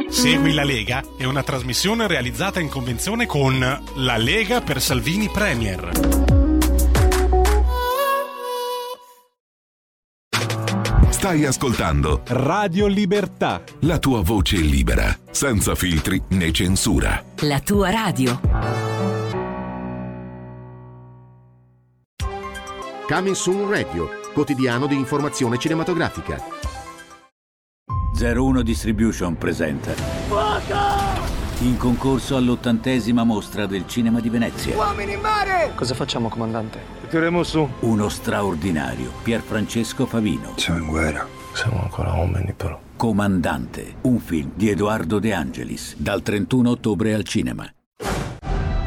Segui la Lega è una trasmissione realizzata in convenzione con La Lega per Salvini Premier. Stai ascoltando Radio Libertà. la tua voce libera, senza filtri né censura. La tua radio. Coming Soon Radio, quotidiano di informazione cinematografica. 01 Distribution presenta in concorso all'ottantesima mostra del cinema di Venezia. Uomini in mare! Cosa facciamo, comandante? Tireremo su. Uno straordinario Pierfrancesco Favino. Siamo in guerra. Siamo ancora uomini, però. Comandante, un film di Edoardo De Angelis, dal 31 ottobre al cinema.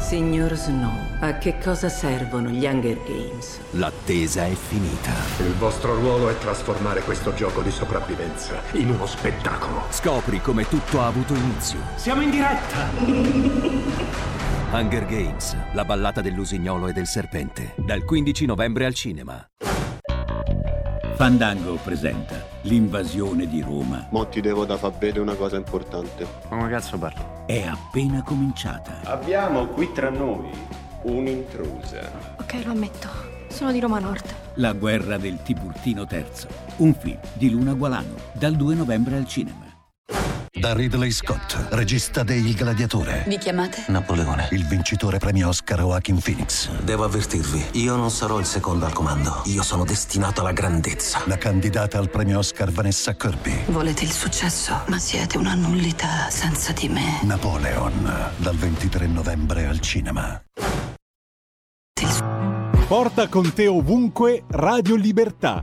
Signor Snow, a che cosa servono gli Hunger Games? L'attesa è finita. Il vostro ruolo è trasformare questo gioco di sopravvivenza in uno spettacolo. Scopri come tutto ha avuto inizio. Siamo in diretta! Hunger Games, la ballata dell'usignolo e del serpente, dal 15 novembre al cinema. Fandango presenta l'invasione di Roma. Mo ti devo da far vedere una cosa importante. Ma come cazzo parli? È appena cominciata. Abbiamo qui tra noi un'intrusa. Ok, lo ammetto. Sono di Roma Nord. La guerra del Tiburtino III. Un film di Luna Gualano, dal 2 novembre al cinema. Da Ridley Scott, regista de Il Gladiatore. Vi chiamate? Napoleone. Il vincitore premio Oscar Joaquin Phoenix. Devo avvertirvi, io non sarò il secondo al comando. Io sono destinato alla grandezza. La candidata al premio Oscar Vanessa Kirby. Volete il successo, ma siete una nullità senza di me. Napoleon, dal 23 novembre al cinema. Porta con te ovunque Radio Libertà.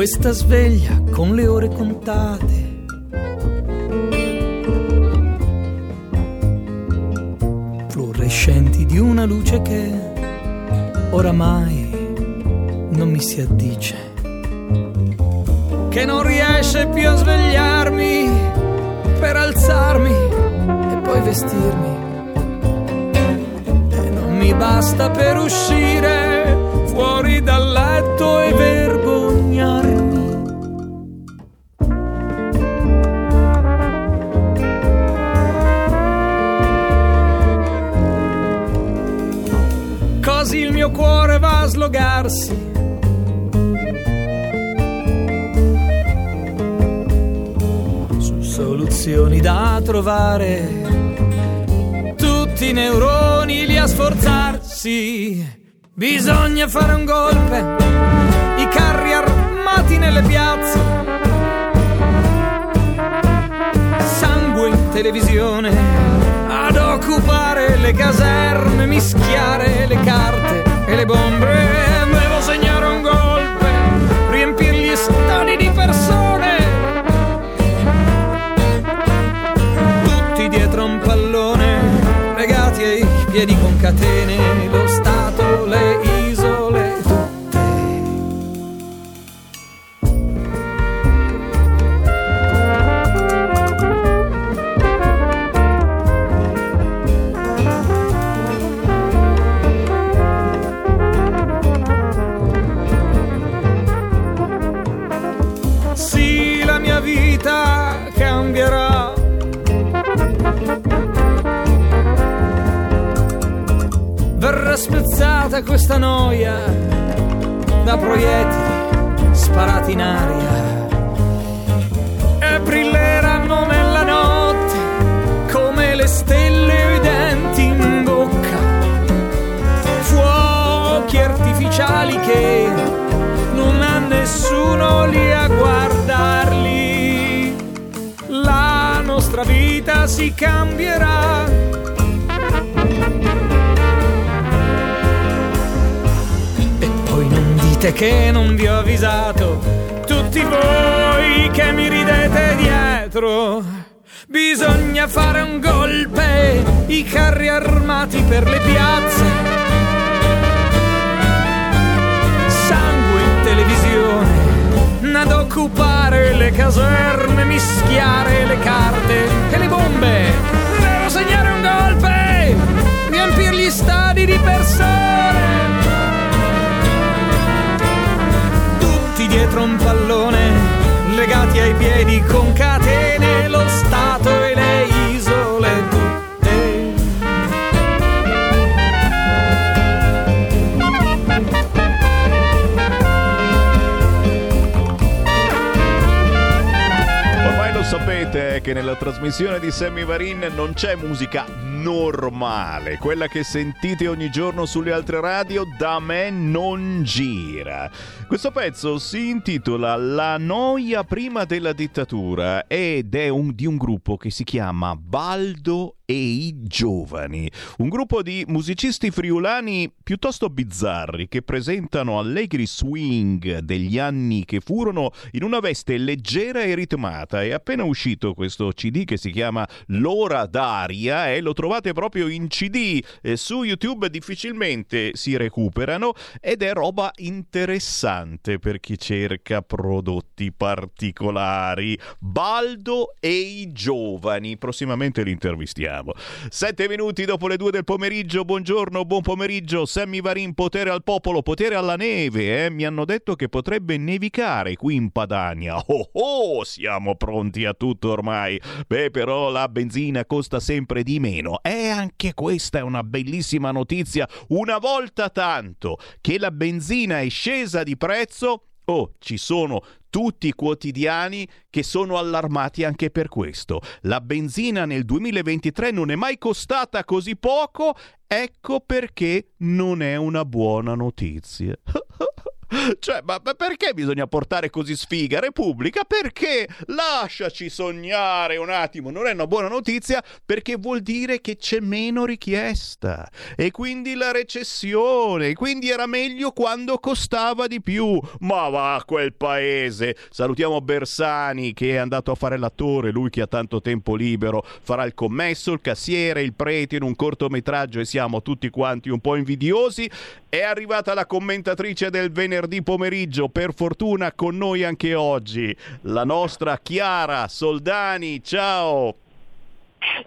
Questa sveglia con le ore contate. Fluorescenti di una luce che oramai non mi si addice. Che non riesce più a svegliarmi per alzarmi e poi vestirmi. E non mi basta per uscire fuori dal letto e vergognarmi. Così il mio cuore va a slogarsi. Su soluzioni da trovare. Tutti i neuroni lì a sforzarsi. Bisogna fare un golpe, i carri armati nelle piazze, sangue in televisione, occupare le caserme, mischiare le carte e le bombe. Devo segnare un golpe, riempire gli stadi di persone, tutti dietro un pallone, legati ai piedi con catene, questa noia da proiettili sparati in aria. E brilleranno nella notte come le stelle o in bocca. Fuochi artificiali che non ha nessuno lì a guardarli. La nostra vita si cambierà Dite che non vi ho avvisato, tutti voi che mi ridete dietro. Bisogna fare un golpe, i carri armati per le piazze. Sangue in televisione, ad occupare le caserme, mischiare le carte e le bombe. Devo segnare un golpe, riempire gli stadi di persone dietro un pallone, legati ai piedi con catene, lo Stato e le che nella trasmissione di Sammy Varin non c'è musica normale, quella che sentite ogni giorno sulle altre radio, da me non gira. Questo pezzo si intitola La noia prima della dittatura ed è un, di un gruppo che si chiama Baldo e i Giovani, un gruppo di musicisti friulani piuttosto bizzarri che presentano allegri swing degli anni che furono in una veste leggera e ritmata. È appena uscito questo CD che si chiama L'ora d'aria e lo trovate proprio in CD. Eh, su YouTube difficilmente si recuperano ed è roba interessante per chi cerca prodotti particolari. Baldo e i Giovani, prossimamente li intervistiamo torniamo. Sette minuti dopo le due del pomeriggio, buongiorno, buon pomeriggio. Sammy Varin, potere al popolo, potere alla neve. Eh? Mi hanno detto che potrebbe nevicare qui in Padania. Oh oh, siamo pronti a tutto ormai. Beh, però la benzina costa sempre di meno. E anche questa è una bellissima notizia. Una volta tanto che la benzina è scesa di prezzo, Oh, ci sono tutti i quotidiani che sono allarmati anche per questo. La benzina nel 2023 non è mai costata così poco, ecco perché non è una buona notizia. Cioè, ma, ma, perché bisogna portare così sfiga? Repubblica, perché? Lasciaci sognare un attimo. Non è una buona notizia perché vuol dire che c'è meno richiesta. E quindi la recessione. E quindi era meglio quando costava di più. Ma va quel paese. Salutiamo Bersani che è andato a fare l'attore. Lui che ha tanto tempo libero farà il commesso, il cassiere, il prete in un cortometraggio e siamo tutti quanti un po' invidiosi. È arrivata la commentatrice del venerdì pomeriggio, per fortuna con noi anche oggi, la nostra Chiara Soldani. Ciao!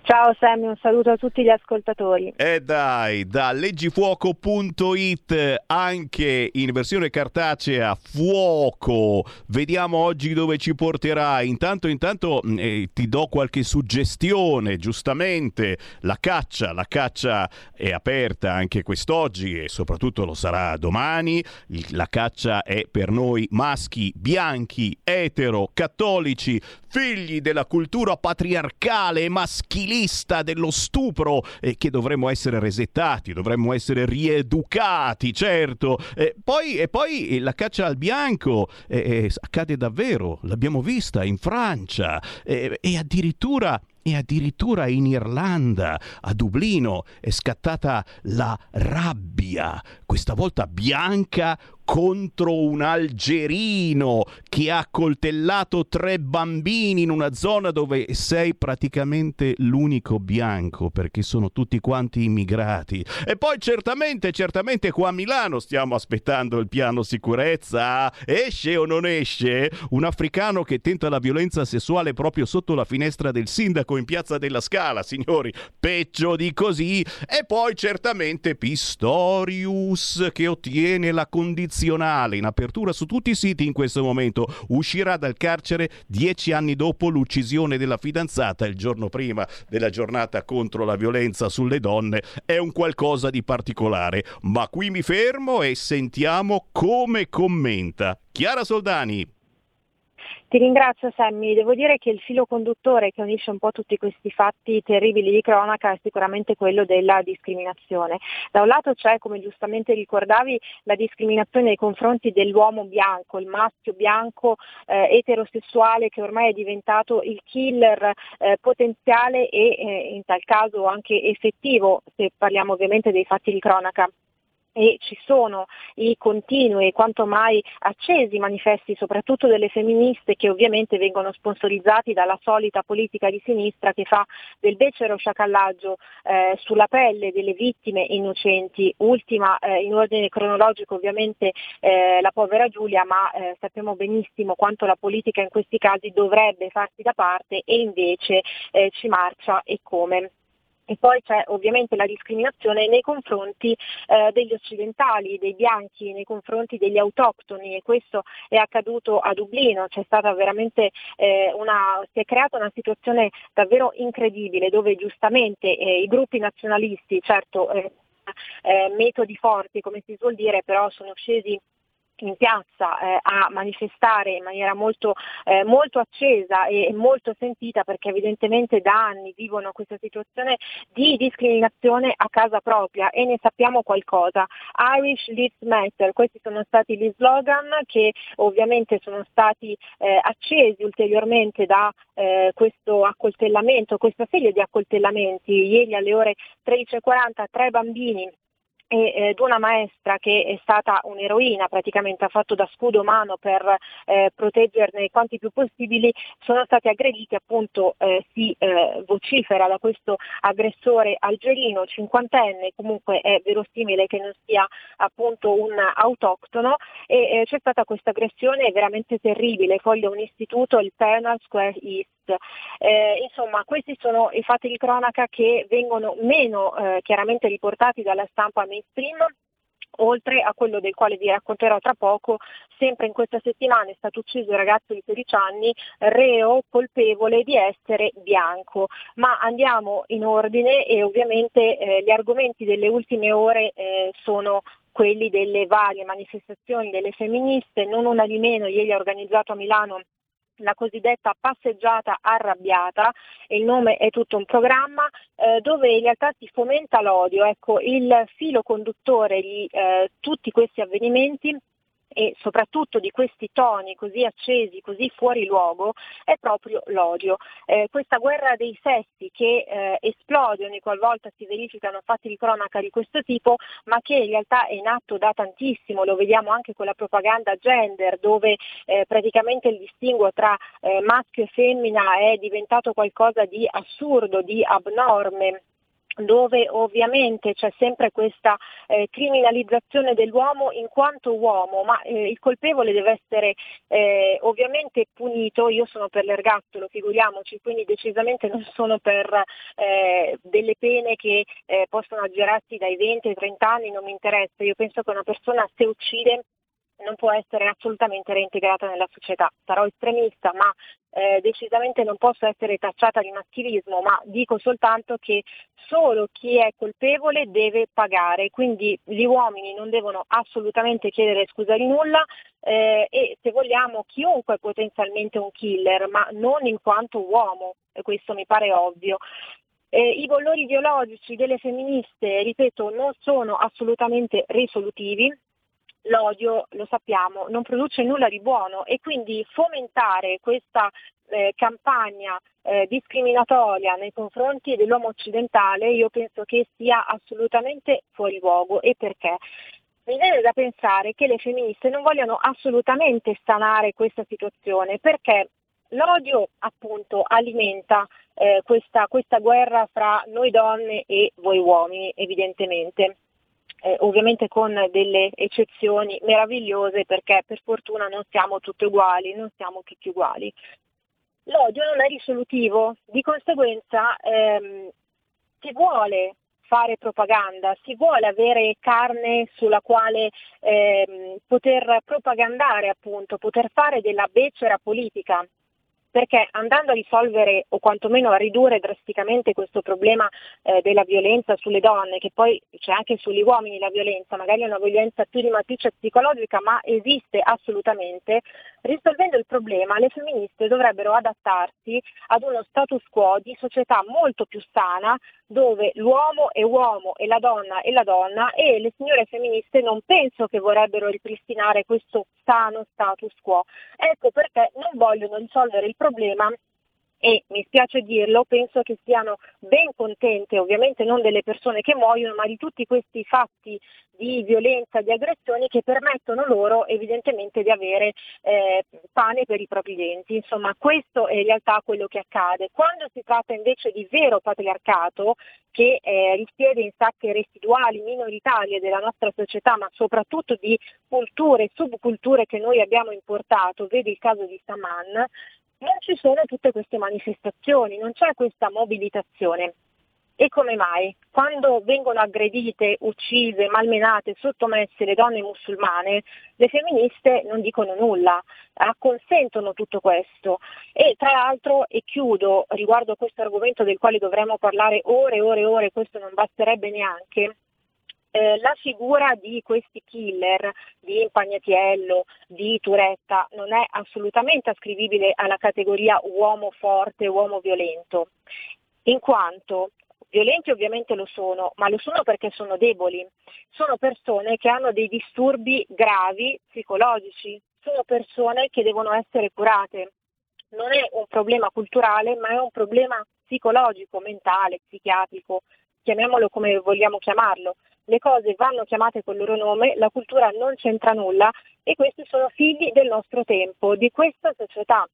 Ciao Sammy, un saluto a tutti gli ascoltatori. E dai, da leggifuoco.it anche in versione cartacea fuoco. Vediamo oggi dove ci porterà. Intanto, intanto mm, eh, ti do qualche suggestione, giustamente. La caccia, la caccia è aperta anche quest'oggi e soprattutto lo sarà domani. La caccia è per noi maschi, bianchi, etero, cattolici, figli della cultura patriarcale e maschilista dello stupro eh, che dovremmo essere resettati, dovremmo essere rieducati, certo. Eh, poi, e poi la caccia al bianco eh, accade davvero, l'abbiamo vista in Francia e addirittura e addirittura in Irlanda, a Dublino, è scattata la rabbia, questa volta bianca contro un algerino che ha coltellato tre bambini in una zona dove sei praticamente l'unico bianco perché sono tutti quanti immigrati. E poi certamente, certamente qua a Milano stiamo aspettando il piano sicurezza. Esce o non esce? Un africano che tenta la violenza sessuale proprio sotto la finestra del sindaco in piazza della Scala, signori. Peggio di così. E poi certamente Pistorius che ottiene la condizione nazionale in apertura su tutti i siti in questo momento. Uscirà dal carcere dieci anni dopo l'uccisione della fidanzata il giorno prima della giornata contro la violenza sulle donne. È un qualcosa di particolare. Ma qui mi fermo e sentiamo come commenta. Chiara Soldani. Ti ringrazio Sammy, devo dire che il filo conduttore che unisce un po' tutti questi fatti terribili di cronaca è sicuramente quello della discriminazione. Da un lato c'è, come giustamente ricordavi, la discriminazione nei confronti dell'uomo bianco, il maschio bianco eh, eterosessuale che ormai è diventato il killer eh, potenziale e eh, in tal caso anche effettivo, se parliamo ovviamente dei fatti di cronaca e ci sono i continui e quanto mai accesi manifesti soprattutto delle femministe che ovviamente vengono sponsorizzati dalla solita politica di sinistra che fa del becero sciacallaggio eh, sulla pelle delle vittime innocenti, ultima eh, in ordine cronologico ovviamente eh, la povera Giulia, ma eh, sappiamo benissimo quanto la politica in questi casi dovrebbe farsi da parte e invece eh, ci marcia e come. E poi c'è ovviamente la discriminazione nei confronti eh, degli occidentali, dei bianchi, nei confronti degli autoctoni. E questo è accaduto a Dublino, c'è stata veramente eh, una, si è creata una situazione davvero incredibile dove giustamente eh, i gruppi nazionalisti, certo eh, eh, metodi forti come si suol dire, però sono scesi in piazza eh, a manifestare in maniera molto, eh, molto accesa e molto sentita perché evidentemente da anni vivono questa situazione di discriminazione a casa propria e ne sappiamo qualcosa. Irish Lives Matter, questi sono stati gli slogan che ovviamente sono stati eh, accesi ulteriormente da eh, questo accoltellamento, questa serie di accoltellamenti. Ieri alle ore 13.40 tre bambini e eh, una maestra che è stata un'eroina, praticamente ha fatto da scudo umano per eh, proteggerne quanti più possibili, sono stati aggrediti, appunto eh, si eh, vocifera da questo aggressore algerino, cinquantenne, comunque è verosimile che non sia appunto un autoctono e eh, c'è stata questa aggressione veramente terribile, foglia un istituto, il Penal Square East. Eh, insomma, questi sono i fatti di cronaca che vengono meno chiaramente riportati dalla stampa mainstream oltre a quello del quale vi racconterò tra poco, sempre in questa settimana è stato ucciso un ragazzo di 16 anni, reo colpevole di essere bianco. Ma andiamo in ordine e ovviamente eh, gli argomenti delle ultime ore eh, sono quelli delle varie manifestazioni delle femministe, non una di meno, ieri ha organizzato a Milano la cosiddetta passeggiata arrabbiata, il nome è tutto un programma eh, dove in realtà si fomenta l'odio. Ecco, il filo conduttore di eh, tutti questi avvenimenti e soprattutto di questi toni così accesi, così fuori luogo, è proprio l'odio. Eh, questa guerra dei sessi che eh, esplode ogni qualvolta si verificano fatti di cronaca di questo tipo, ma che in realtà è in atto da tantissimo, lo vediamo anche con la propaganda gender, dove eh, praticamente il distinguo tra eh, maschio e femmina è diventato qualcosa di assurdo, di abnorme dove ovviamente c'è sempre questa eh, criminalizzazione dell'uomo in quanto uomo, ma eh, il colpevole deve essere eh, ovviamente punito, io sono per l'ergastolo, figuriamoci, quindi decisamente non sono per eh, delle pene che eh, possono aggirarsi dai 20 ai 30 anni, non mi interessa, io penso che una persona se uccide non può essere assolutamente reintegrata nella società. Sarò estremista, ma eh, decisamente non posso essere tacciata di maschilismo, ma dico soltanto che solo chi è colpevole deve pagare, quindi gli uomini non devono assolutamente chiedere scusa di nulla eh, e se vogliamo chiunque è potenzialmente un killer, ma non in quanto uomo, questo mi pare ovvio. Eh, I bollori ideologici delle femministe, ripeto, non sono assolutamente risolutivi, l'odio, lo sappiamo, non produce nulla di buono e quindi fomentare questa eh, campagna eh, discriminatoria nei confronti dell'uomo occidentale io penso che sia assolutamente fuori luogo e perché? Mi viene da pensare che le femministe non vogliono assolutamente stanare questa situazione perché l'odio appunto alimenta eh, questa, questa guerra fra noi donne e voi uomini evidentemente eh, ovviamente con delle eccezioni meravigliose perché per fortuna non siamo tutti uguali, non siamo tutti uguali. L'odio non è risolutivo, di conseguenza ehm, si vuole fare propaganda, si vuole avere carne sulla quale ehm, poter propagandare appunto, poter fare della becera politica perché andando a risolvere o quantomeno a ridurre drasticamente questo problema eh, della violenza sulle donne, che poi c'è anche sugli uomini la violenza, magari è una violenza più di matrice psicologica, ma esiste assolutamente, risolvendo il problema le femministe dovrebbero adattarsi ad uno status quo di società molto più sana, dove l'uomo è uomo e la donna è la donna e le signore femministe non penso che vorrebbero ripristinare questo sano status quo. Ecco perché non vogliono risolvere il problema e mi spiace dirlo, penso che siano ben contente, ovviamente non delle persone che muoiono, ma di tutti questi fatti di violenza, di aggressioni che permettono loro evidentemente di avere eh, pane per i propri denti. Insomma, questo è in realtà quello che accade. Quando si tratta invece di vero patriarcato, che eh, risiede in sacche residuali, minoritarie della nostra società, ma soprattutto di culture e subculture che noi abbiamo importato, vedi il caso di Saman, non ci sono tutte queste manifestazioni, non c'è questa mobilitazione. E come mai? Quando vengono aggredite, uccise, malmenate, sottomesse le donne musulmane, le femministe non dicono nulla, acconsentono tutto questo. E tra l'altro, e chiudo riguardo a questo argomento del quale dovremmo parlare ore e ore e ore, questo non basterebbe neanche, eh, la figura di questi killer, di Impagnatiello, di Turetta, non è assolutamente ascrivibile alla categoria uomo forte, uomo violento, in quanto violenti ovviamente lo sono, ma lo sono perché sono deboli, sono persone che hanno dei disturbi gravi psicologici, sono persone che devono essere curate. Non è un problema culturale, ma è un problema psicologico, mentale, psichiatrico, chiamiamolo come vogliamo chiamarlo le cose vanno chiamate col loro nome, la cultura non c'entra nulla e questi sono figli del nostro tempo, di questa società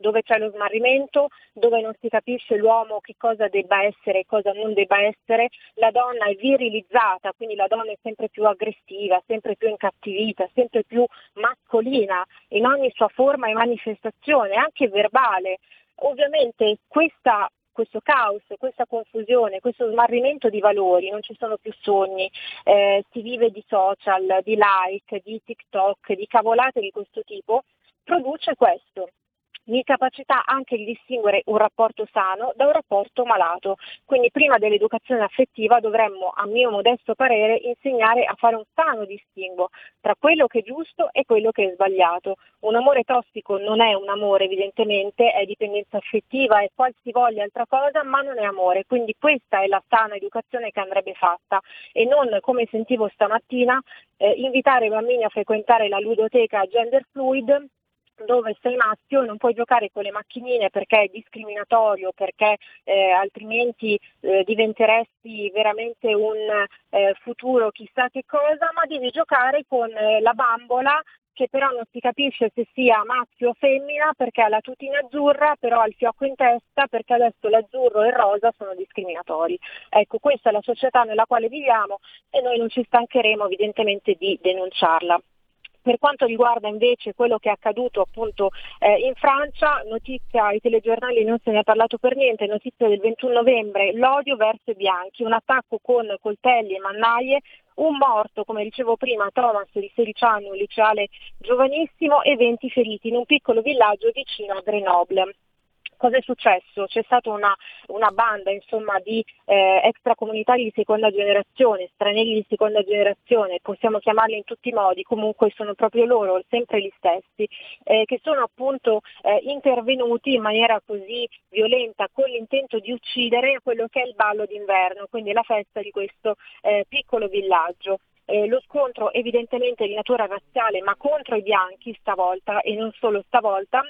dove c'è lo smarrimento, dove non si capisce l'uomo che cosa debba essere e cosa non debba essere, la donna è virilizzata, quindi la donna è sempre più aggressiva, sempre più incattivita, sempre più mascolina in ogni sua forma e manifestazione, anche verbale. Ovviamente questa questo caos, questa confusione, questo smarrimento di valori, non ci sono più sogni, eh, si vive di social, di like, di TikTok, di cavolate di questo tipo, produce questo, l'incapacità anche di distinguere un rapporto sano da un rapporto malato. Quindi prima dell'educazione affettiva dovremmo, a mio modesto parere, insegnare a fare un sano distinguo tra quello che è giusto e quello che è sbagliato. Un amore tossico non è un amore evidentemente, è dipendenza affettiva, è qualsivoglia altra cosa, ma non è amore. Quindi questa è la sana educazione che andrebbe fatta e non, come sentivo stamattina, eh, invitare i bambini a frequentare la ludoteca gender fluid dove sei maschio non puoi giocare con le macchinine perché è discriminatorio, perché eh, altrimenti eh, diventeresti veramente un eh, futuro chissà che cosa, ma devi giocare con eh, la bambola che però non si capisce se sia maschio o femmina perché ha la tutina azzurra, però ha il fiocco in testa perché adesso l'azzurro e il rosa sono discriminatori. Ecco, questa è la società nella quale viviamo e noi non ci stancheremo evidentemente di denunciarla. Per quanto riguarda invece quello che è accaduto appunto eh, in Francia, notizia ai telegiornali non se ne è parlato per niente, notizia del 21 novembre, l'odio verso i bianchi, un attacco con coltelli e mannaie un morto, come dicevo prima, Thomas di 16 anni, un liceale giovanissimo e 20 feriti in un piccolo villaggio vicino a Grenoble cosa è successo? C'è stata una, una banda insomma, di eh, extracomunitari di seconda generazione, stranieri di seconda generazione, possiamo chiamarli in tutti i modi, comunque sono proprio loro, sempre gli stessi, eh, che sono appunto eh, intervenuti in maniera così violenta con l'intento di uccidere quello che è il ballo d'inverno, quindi la festa di questo eh, piccolo villaggio. Eh, lo scontro evidentemente di natura razziale ma contro i bianchi stavolta e non solo stavolta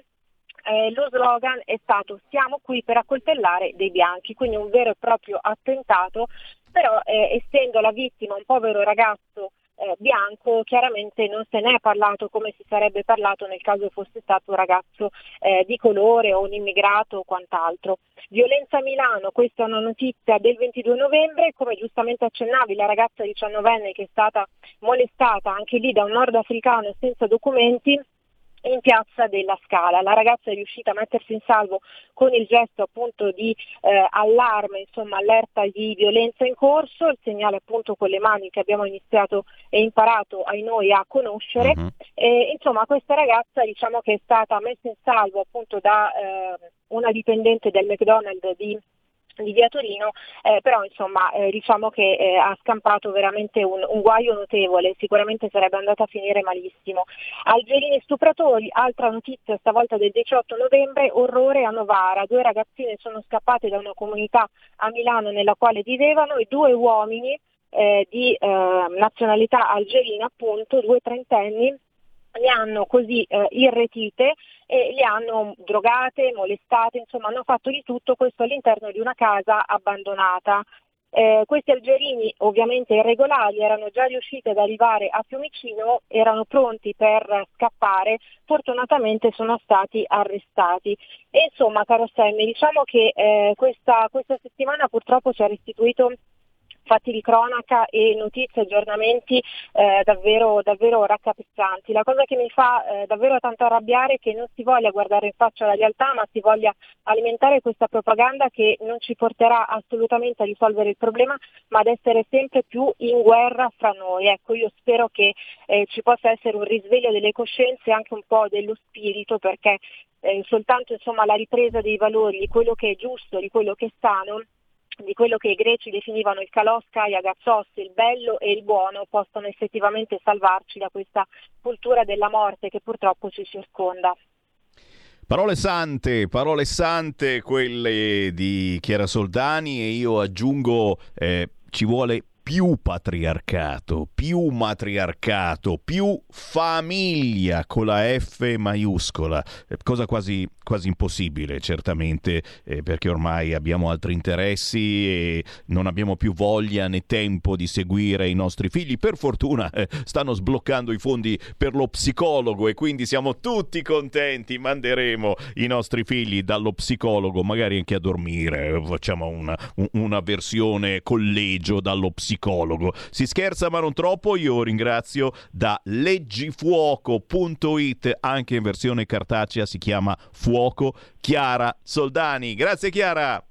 eh, lo slogan è stato siamo qui per accoltellare dei bianchi, quindi un vero e proprio attentato, però eh, essendo la vittima un povero ragazzo eh, bianco, chiaramente non se ne è parlato come si sarebbe parlato nel caso fosse stato un ragazzo eh, di colore o un immigrato o quant'altro. Violenza a Milano, questa è una notizia del 22 novembre, come giustamente accennavi, la ragazza 19enne che è stata molestata anche lì da un nordafricano senza documenti in piazza della Scala. La ragazza è riuscita a mettersi in salvo con il gesto appunto di eh, allarme, insomma allerta di violenza in corso, il segnale appunto con le mani che abbiamo iniziato e imparato ai noi a conoscere. Uh-huh. E, insomma questa ragazza diciamo che è stata messa in salvo appunto da eh, una dipendente del McDonald's di di via Torino, eh, però insomma eh, diciamo che eh, ha scampato veramente un, un, guaio notevole, sicuramente sarebbe andata a finire malissimo. Algerini stupratori, altra notizia stavolta del 18 novembre, orrore a Novara, due ragazzine sono scappate da una comunità a Milano nella quale vivevano e due uomini eh, di eh, nazionalità algerina appunto, due trentenni, le hanno così eh, irretite e le hanno drogate, molestate, insomma hanno fatto di tutto questo all'interno di una casa abbandonata. Eh, questi algerini ovviamente irregolari erano già riusciti ad arrivare a Fiumicino, erano pronti per scappare, fortunatamente sono stati arrestati. E insomma, caro Sammy, diciamo che eh, questa, questa settimana purtroppo ci ha restituito fatti di cronaca e notizie, aggiornamenti eh, davvero, davvero raccapezzanti. La cosa che mi fa eh, davvero tanto arrabbiare è che non si voglia guardare in faccia la realtà, ma si voglia alimentare questa propaganda che non ci porterà assolutamente a risolvere il problema, ma ad essere sempre più in guerra fra noi. Ecco, io spero che eh, ci possa essere un risveglio delle coscienze e anche un po' dello spirito, perché eh, soltanto insomma, la ripresa dei valori, di quello che è giusto, di quello che è sano, di quello che i greci definivano il kalos kai agazos, il bello e il buono, possono effettivamente salvarci da questa cultura della morte che purtroppo ci circonda. Parole sante, parole sante quelle di Chiara Soldani e io aggiungo eh, ci vuole più patriarcato, più matriarcato, più famiglia con la F maiuscola, eh, cosa quasi, quasi impossibile certamente eh, perché ormai abbiamo altri interessi e non abbiamo più voglia né tempo di seguire i nostri figli. Per fortuna eh, stanno sbloccando i fondi per lo psicologo e quindi siamo tutti contenti, manderemo i nostri figli dallo psicologo, magari anche a dormire, facciamo una, una versione collegio dallo psicologo psicologo. Si scherza ma non troppo, io ringrazio da leggifuoco.it, anche in versione cartacea si chiama Fuoco, Chiara Soldani. Grazie Chiara!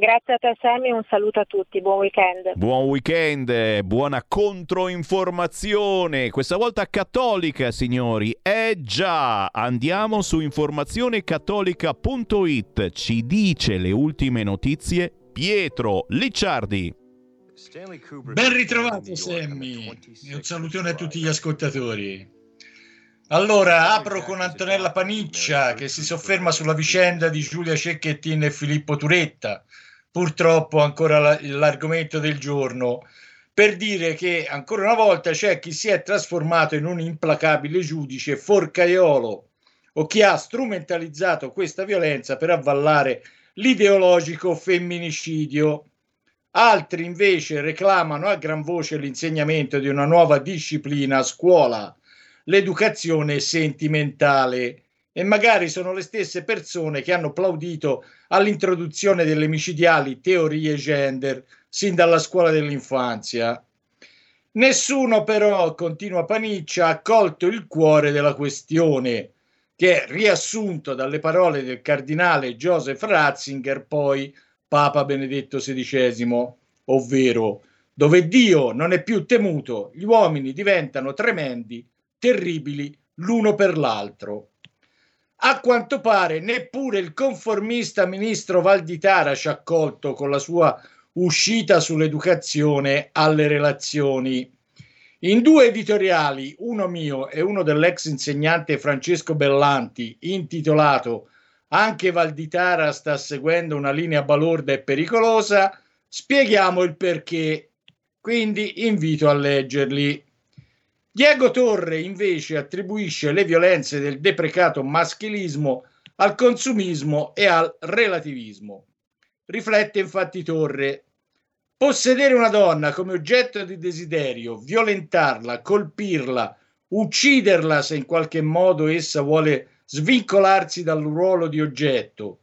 Grazie a te Sammy, un saluto a tutti, buon weekend. Buon weekend, buona controinformazione, questa volta cattolica signori. Eh già, andiamo su informazionecattolica.it, ci dice le ultime notizie Pietro Licciardi. Ben ritrovato Sammy. e un salutone a tutti gli ascoltatori. Allora, apro con Antonella Paniccia che si sofferma sulla vicenda di Giulia Cecchettin e Filippo Turetta, purtroppo ancora l'argomento del giorno, per dire che ancora una volta c'è chi si è trasformato in un implacabile giudice forcaiolo o chi ha strumentalizzato questa violenza per avvallare l'ideologico femminicidio Altri invece reclamano a gran voce l'insegnamento di una nuova disciplina a scuola, l'educazione sentimentale. E magari sono le stesse persone che hanno applaudito all'introduzione delle micidiali teorie gender sin dalla scuola dell'infanzia. Nessuno però, continua Paniccia, ha colto il cuore della questione, che è riassunto dalle parole del cardinale Joseph Ratzinger, poi Papa Benedetto XVI, ovvero dove Dio non è più temuto, gli uomini diventano tremendi, terribili l'uno per l'altro. A quanto pare neppure il conformista ministro Valditara ci ha accolto con la sua uscita sull'educazione alle relazioni. In due editoriali, uno mio e uno dell'ex insegnante Francesco Bellanti, intitolato anche Valditara sta seguendo una linea balorda e pericolosa, spieghiamo il perché. Quindi invito a leggerli. Diego Torre invece attribuisce le violenze del deprecato maschilismo al consumismo e al relativismo. Riflette infatti Torre, possedere una donna come oggetto di desiderio, violentarla, colpirla, ucciderla se in qualche modo essa vuole svincolarsi dal ruolo di oggetto.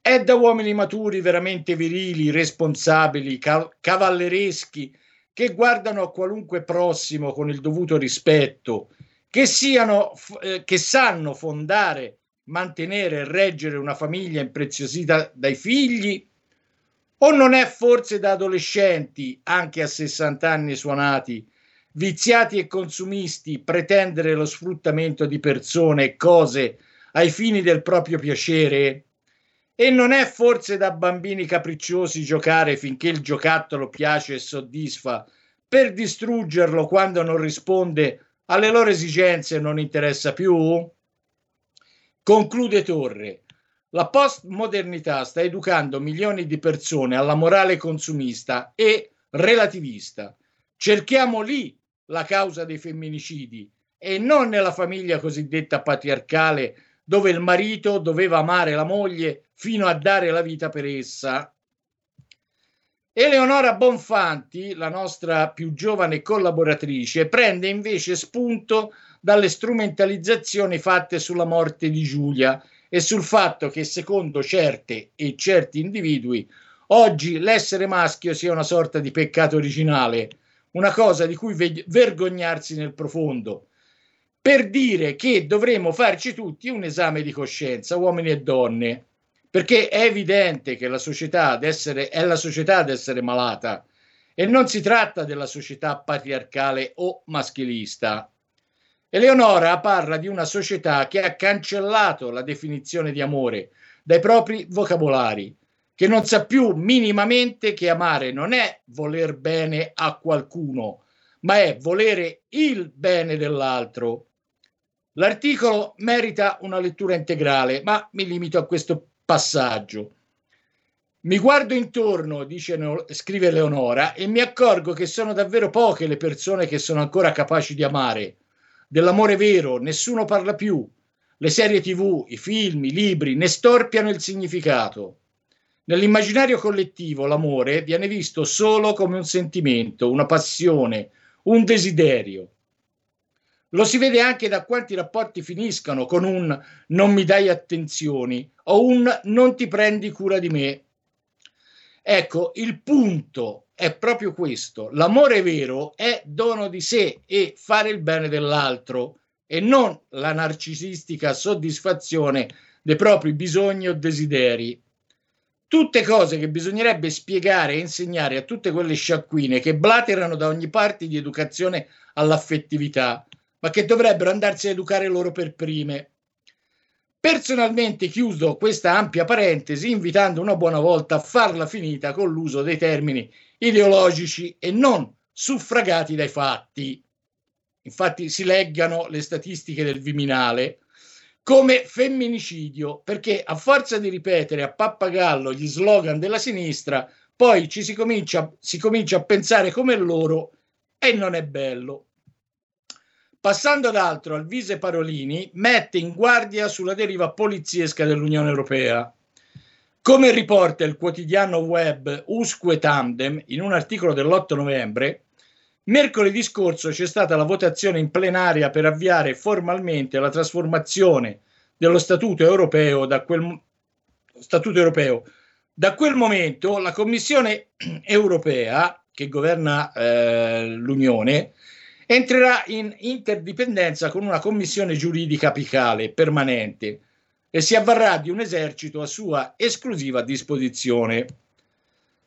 È da uomini maturi, veramente virili, responsabili, cavallereschi, che guardano a qualunque prossimo con il dovuto rispetto, che, siano, eh, che sanno fondare, mantenere e reggere una famiglia impreziosita dai figli? O non è forse da adolescenti, anche a 60 anni suonati, viziati e consumisti, pretendere lo sfruttamento di persone e cose ai fini del proprio piacere? E non è forse da bambini capricciosi giocare finché il giocattolo piace e soddisfa, per distruggerlo quando non risponde alle loro esigenze e non interessa più? Conclude Torre. La postmodernità sta educando milioni di persone alla morale consumista e relativista. Cerchiamo lì la causa dei femminicidi e non nella famiglia cosiddetta patriarcale dove il marito doveva amare la moglie fino a dare la vita per essa. Eleonora Bonfanti, la nostra più giovane collaboratrice, prende invece spunto dalle strumentalizzazioni fatte sulla morte di Giulia e sul fatto che secondo certe e certi individui oggi l'essere maschio sia una sorta di peccato originale, una cosa di cui vergognarsi nel profondo, per dire che dovremmo farci tutti un esame di coscienza, uomini e donne, perché è evidente che la società ad essere, è la società ad essere malata e non si tratta della società patriarcale o maschilista. Eleonora parla di una società che ha cancellato la definizione di amore dai propri vocabolari, che non sa più minimamente che amare non è voler bene a qualcuno, ma è volere il bene dell'altro L'articolo merita una lettura integrale, ma mi limito a questo passaggio. Mi guardo intorno, dice, scrive Leonora, e mi accorgo che sono davvero poche le persone che sono ancora capaci di amare. Dell'amore vero nessuno parla più. Le serie tv, i film, i libri ne storpiano il significato. Nell'immaginario collettivo l'amore viene visto solo come un sentimento, una passione, un desiderio. Lo si vede anche da quanti rapporti finiscono con un non mi dai attenzioni o un non ti prendi cura di me. Ecco, il punto è proprio questo. L'amore vero è dono di sé e fare il bene dell'altro e non la narcisistica soddisfazione dei propri bisogni o desideri. Tutte cose che bisognerebbe spiegare e insegnare a tutte quelle sciacquine che blaterano da ogni parte di educazione all'affettività ma che dovrebbero andarsi a educare loro per prime. Personalmente chiudo questa ampia parentesi invitando una buona volta a farla finita con l'uso dei termini ideologici e non suffragati dai fatti. Infatti si leggano le statistiche del Viminale come femminicidio, perché a forza di ripetere a pappagallo gli slogan della sinistra, poi ci si comincia, si comincia a pensare come loro e non è bello. Passando ad altro, Alvise Parolini mette in guardia sulla deriva poliziesca dell'Unione Europea. Come riporta il quotidiano web Usque Tandem in un articolo dell'8 novembre, mercoledì scorso c'è stata la votazione in plenaria per avviare formalmente la trasformazione dello Statuto europeo da quel, Statuto europeo. Da quel momento la Commissione europea, che governa eh, l'Unione, entrerà in interdipendenza con una commissione giuridica apicale permanente e si avvarrà di un esercito a sua esclusiva disposizione.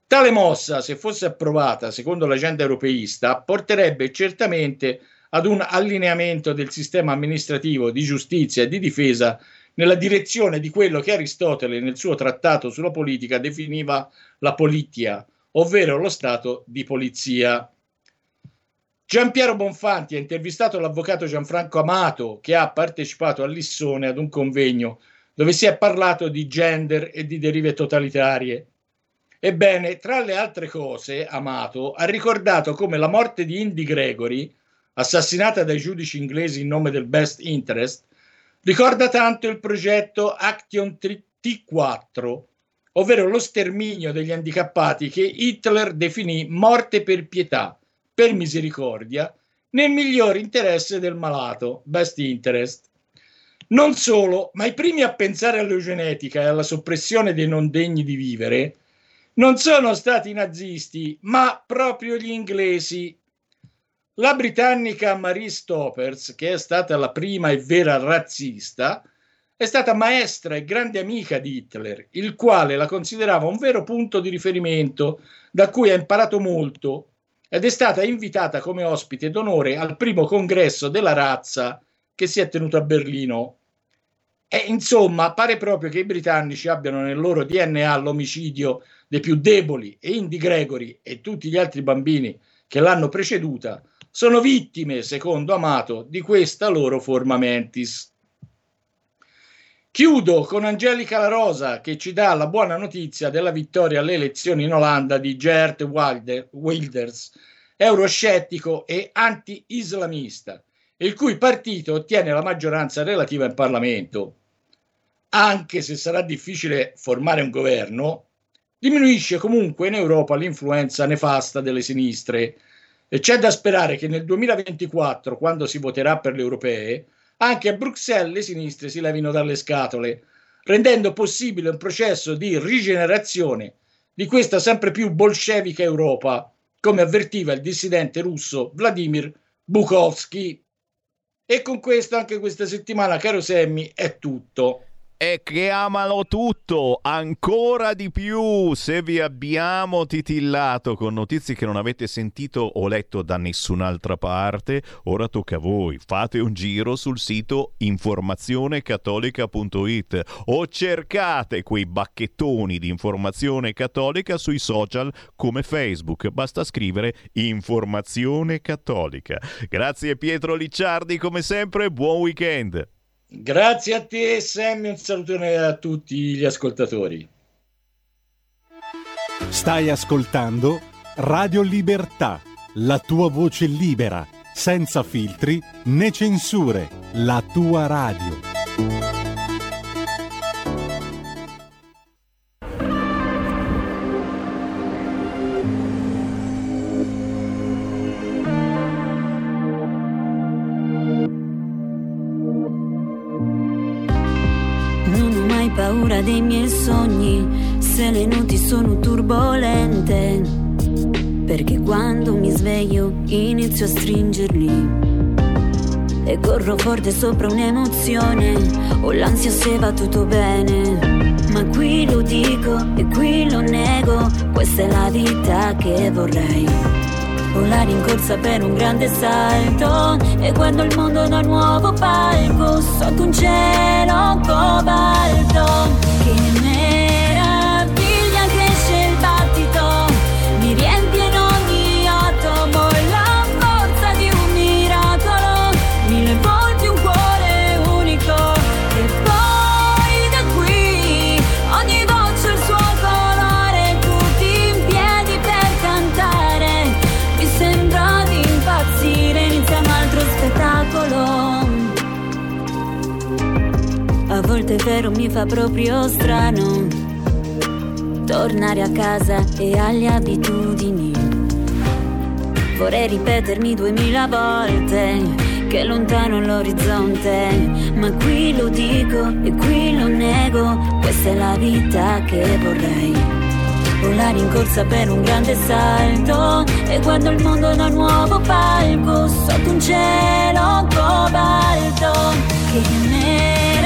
Tale mossa, se fosse approvata secondo l'agenda europeista, porterebbe certamente ad un allineamento del sistema amministrativo di giustizia e di difesa nella direzione di quello che Aristotele nel suo trattato sulla politica definiva la politia, ovvero lo stato di polizia. Giampiero Bonfanti ha intervistato l'avvocato Gianfranco Amato che ha partecipato a Lissone ad un convegno dove si è parlato di gender e di derive totalitarie. Ebbene, tra le altre cose, Amato ha ricordato come la morte di Indy Gregory, assassinata dai giudici inglesi in nome del best interest, ricorda tanto il progetto Action T4, ovvero lo sterminio degli handicappati che Hitler definì morte per pietà per misericordia, nel miglior interesse del malato, best interest. Non solo, ma i primi a pensare all'eugenetica e alla soppressione dei non degni di vivere non sono stati i nazisti, ma proprio gli inglesi. La britannica Marie Stoppers, che è stata la prima e vera razzista, è stata maestra e grande amica di Hitler, il quale la considerava un vero punto di riferimento da cui ha imparato molto ed è stata invitata come ospite d'onore al primo congresso della razza che si è tenuto a Berlino. E insomma, pare proprio che i britannici abbiano nel loro DNA l'omicidio dei più deboli e Indy Gregory e tutti gli altri bambini che l'hanno preceduta sono vittime, secondo Amato, di questa loro forma mentis. Chiudo con Angelica La Rosa che ci dà la buona notizia della vittoria alle elezioni in Olanda di Gert Wilders, euroscettico e anti-islamista, il cui partito ottiene la maggioranza relativa in Parlamento. Anche se sarà difficile formare un governo, diminuisce comunque in Europa l'influenza nefasta delle sinistre, e c'è da sperare che nel 2024, quando si voterà per le europee, anche a Bruxelles le sinistre si levino dalle scatole, rendendo possibile un processo di rigenerazione di questa sempre più bolscevica Europa, come avvertiva il dissidente russo Vladimir Bukovsky. E con questo anche questa settimana, caro Semmi, è tutto e che amano tutto ancora di più se vi abbiamo titillato con notizie che non avete sentito o letto da nessun'altra parte ora tocca a voi. Fate un giro sul sito informazionecattolica.it o cercate quei bacchettoni di informazione cattolica sui social come Facebook. Basta scrivere informazione cattolica. Grazie Pietro Licciardi come sempre buon weekend Grazie a te Sammy, un salutone a tutti gli ascoltatori. Stai ascoltando Radio Libertà, la tua voce libera, senza filtri né censure, la tua radio. Paura dei miei sogni, se le notti sono turbolente, perché quando mi sveglio inizio a stringerli. E corro forte sopra un'emozione, ho l'ansia se va tutto bene. Ma qui lo dico e qui lo nego, questa è la vita che vorrei volare in corsa per un grande salto e guardo il mondo da nuovo palco sotto un cielo cobalto vero mi fa proprio strano tornare a casa e alle abitudini. Vorrei ripetermi duemila volte che è lontano l'orizzonte, ma qui lo dico e qui lo nego, questa è la vita che vorrei. Volare in corsa per un grande salto e guardo il mondo da nuovo palco sotto un cielo cobalto che meraviglia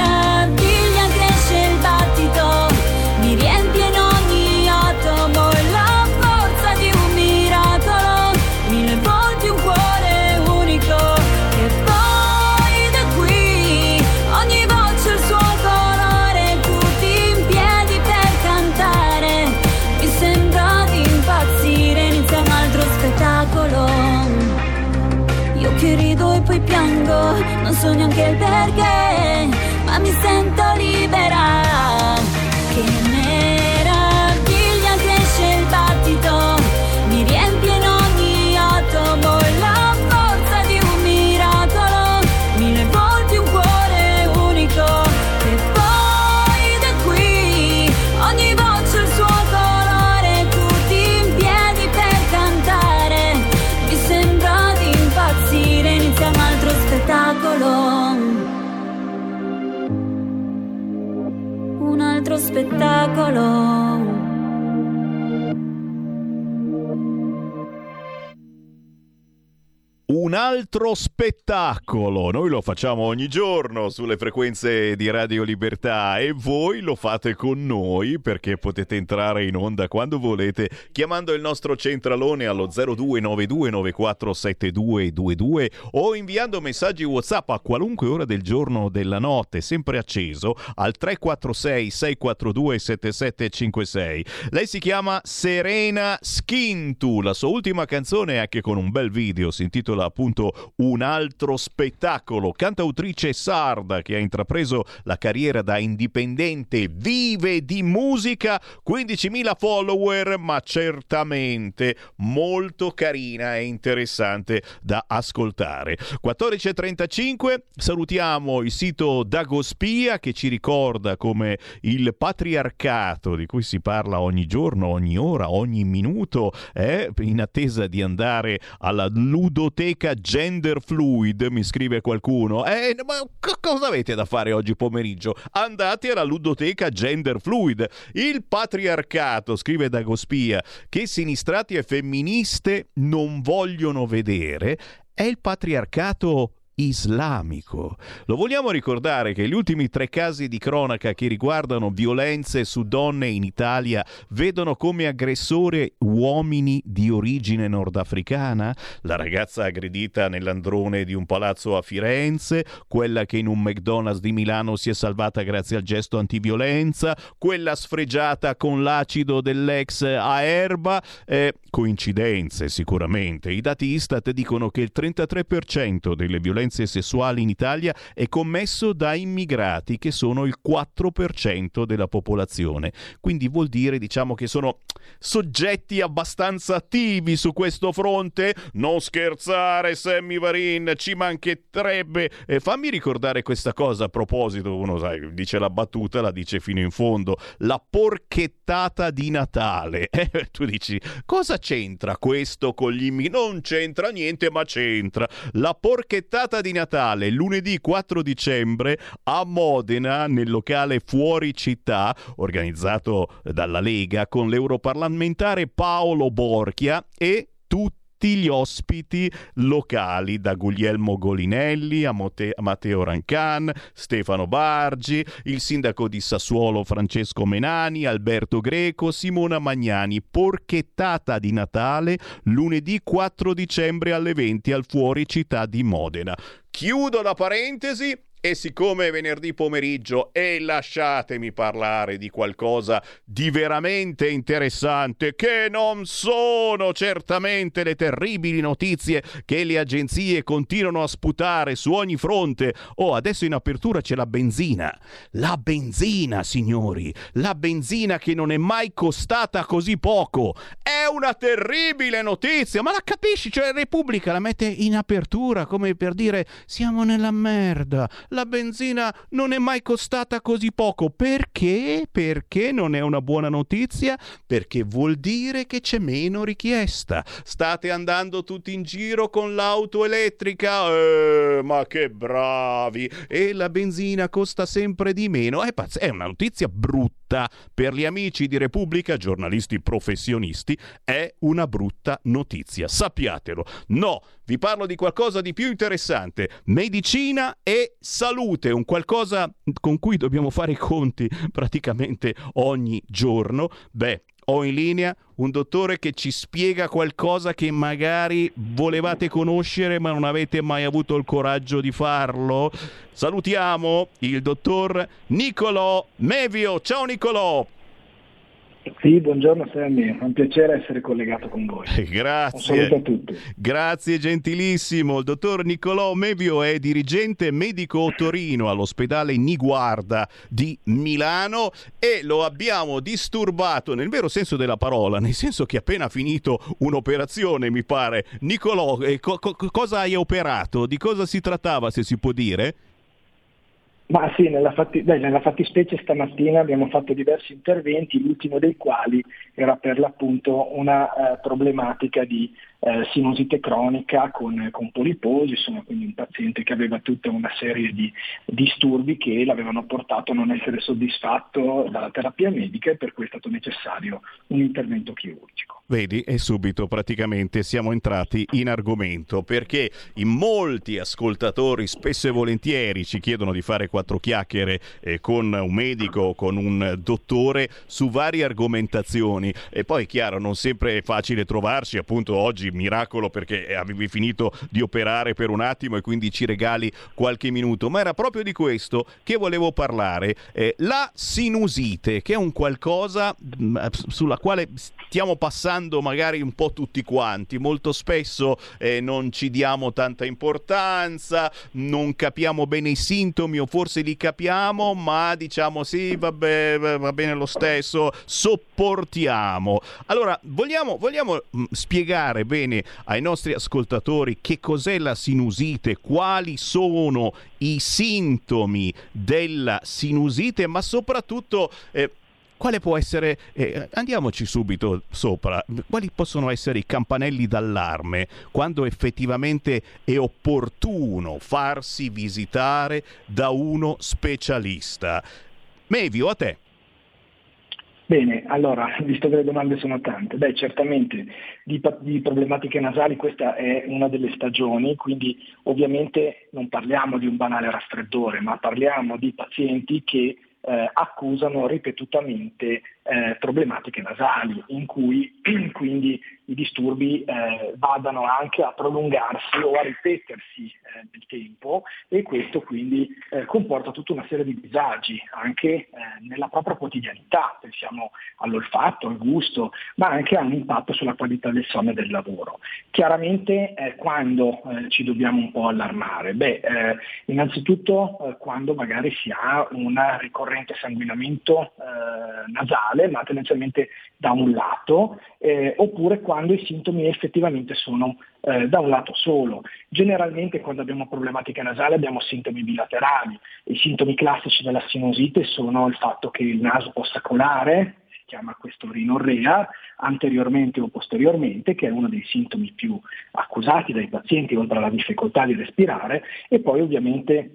piango, non so neanche il perché, un altro spettacolo. Noi lo facciamo ogni giorno sulle frequenze di Radio Libertà e voi lo fate con noi perché potete entrare in onda quando volete chiamando il nostro centralone allo 0292947222 o inviando messaggi WhatsApp a qualunque ora del giorno o della notte, sempre acceso al 346 642 7756. Lei si chiama Serena Schintu, la sua ultima canzone anche con un bel video si intitola appunto Un altro spettacolo. Cantautrice sarda che ha intrapreso la carriera da indipendente, vive di musica, 15.000 follower, ma certamente molto carina e interessante da ascoltare. 14.35, salutiamo il sito Dagospia che ci ricorda come il patriarcato di cui si parla ogni giorno, ogni ora, ogni minuto, è in attesa di andare alla ludoteca biblioteca gender fluid, mi scrive qualcuno. Eh, ma c- cosa avete da fare oggi pomeriggio? Andate alla ludoteca gender fluid. Il patriarcato, scrive Dagospia, che sinistrati e femministe non vogliono vedere, è il patriarcato islamico. Lo vogliamo ricordare che gli ultimi tre casi di cronaca che riguardano violenze su donne in Italia vedono come aggressore uomini di origine nordafricana? La ragazza aggredita nell'androne di un palazzo a Firenze, quella che in un McDonald's di Milano si è salvata grazie al gesto antiviolenza, quella sfregiata con l'acido dell'ex a Erba. Eh, coincidenze sicuramente. I dati Istat dicono che il 33% delle violenze sessuali in Italia è commesso da immigrati che sono il 4% della popolazione. Quindi vuol dire diciamo che sono soggetti abbastanza attivi su questo fronte. Non scherzare, Sammy Varin, ci mancherebbe. Eh, fammi ricordare questa cosa a proposito, uno sai, dice la battuta, la dice fino in fondo. La porchettata di Natale. Eh, tu dici, cosa c'entra questo con gli immigrati? Non c'entra niente, ma c'entra. La porchettata di Natale lunedì 4 dicembre a Modena nel locale Fuori Città organizzato dalla Lega con l'europarlamentare Paolo Borchia e tutti tutti gli ospiti locali, da Guglielmo Golinelli a, Mote- Matteo Rancan, Stefano Bargi, il sindaco di Sassuolo Francesco Menani, Alberto Greco, Simona Magnani. Porchettata di Natale lunedì 4 dicembre alle 20 al Fuori Città di Modena. Chiudo la parentesi e siccome è venerdì pomeriggio e lasciatemi parlare di qualcosa di veramente interessante, che non sono certamente le terribili notizie che le agenzie continuano a sputare su ogni fronte. Oh, adesso in apertura c'è la benzina. La benzina, signori. La benzina che non è mai costata così poco. È una terribile notizia, ma la capisci? Cioè Repubblica la mette in apertura come per dire siamo nella merda la benzina non è mai costata così poco. Perché? Perché non è una buona notizia? Perché vuol dire che c'è meno richiesta. State andando tutti in giro con l'auto elettrica? Eh, ma che bravi! E la benzina costa sempre di meno. È, pazz- è una notizia brutta per gli amici di Repubblica, giornalisti professionisti. È una brutta notizia. Sappiatelo. No, vi parlo di qualcosa di più interessante. Medicina e salute, un qualcosa con cui dobbiamo fare i conti praticamente ogni giorno. Beh, ho in linea un dottore che ci spiega qualcosa che magari volevate conoscere ma non avete mai avuto il coraggio di farlo. Salutiamo il dottor Nicolò Mevio. Ciao Nicolò! Sì, buongiorno Sammy, è un piacere essere collegato con voi. Grazie. Un saluto a tutti. Grazie gentilissimo. Il dottor Niccolò Mevio è dirigente medico Torino all'ospedale Niguarda di Milano e lo abbiamo disturbato nel vero senso della parola, nel senso che ha appena finito un'operazione, mi pare. Niccolò, eh, co- cosa hai operato? Di cosa si trattava, se si può dire? Ma sì, nella, fatti- beh, nella, fattispecie stamattina abbiamo fatto diversi interventi, l'ultimo dei quali era per l'appunto una eh, problematica di eh, sinusite cronica con, con poliposi, insomma quindi un paziente che aveva tutta una serie di disturbi che l'avevano portato a non essere soddisfatto dalla terapia medica e per cui è stato necessario un intervento chirurgico. Vedi, e subito praticamente siamo entrati in argomento perché in molti ascoltatori spesso e volentieri ci chiedono di fare quattro chiacchiere eh, con un medico o con un dottore su varie argomentazioni e poi chiaro non sempre è facile trovarci, appunto oggi miracolo perché avevi finito di operare per un attimo e quindi ci regali qualche minuto, ma era proprio di questo che volevo parlare, eh, la sinusite che è un qualcosa mh, mm, sulla quale stiamo passando magari un po' tutti quanti. Molto spesso eh, non ci diamo tanta importanza, non capiamo bene i sintomi o forse li capiamo, ma diciamo sì, vabbè, va bene lo stesso, sopportiamo. Allora, vogliamo, vogliamo mm, spiegare bene ai nostri ascoltatori che cos'è la sinusite, quali sono i sintomi della sinusite, ma soprattutto eh, quale può essere, eh, andiamoci subito sopra, quali possono essere i campanelli d'allarme quando effettivamente è opportuno farsi visitare da uno specialista? Mevio, a te. Bene, allora, visto che le domande sono tante, beh certamente di, di, problematiche nasali questa è una delle stagioni, quindi ovviamente non parliamo di un banale raffreddore, ma parliamo di pazienti che eh, accusano ripetutamente eh, problematiche nasali, in cui quindi i disturbi eh, vadano anche a prolungarsi o a ripetersi eh, nel tempo e questo quindi eh, comporta tutta una serie di disagi anche eh, nella propria quotidianità, pensiamo all'olfatto, al gusto, ma anche ha un impatto sulla qualità del sonno e del lavoro. Chiaramente quando ci dobbiamo un po' allarmare? Beh, innanzitutto quando magari si ha un ricorrente sanguinamento nasale, male, ma tendenzialmente da un lato, eh, oppure quando i sintomi effettivamente sono eh, da un lato solo. Generalmente quando abbiamo problematiche nasali abbiamo sintomi bilaterali. I sintomi classici della sinusite sono il fatto che il naso possa colare, si chiama questo rinorrea, anteriormente o posteriormente, che è uno dei sintomi più accusati dai pazienti oltre alla difficoltà di respirare, e poi ovviamente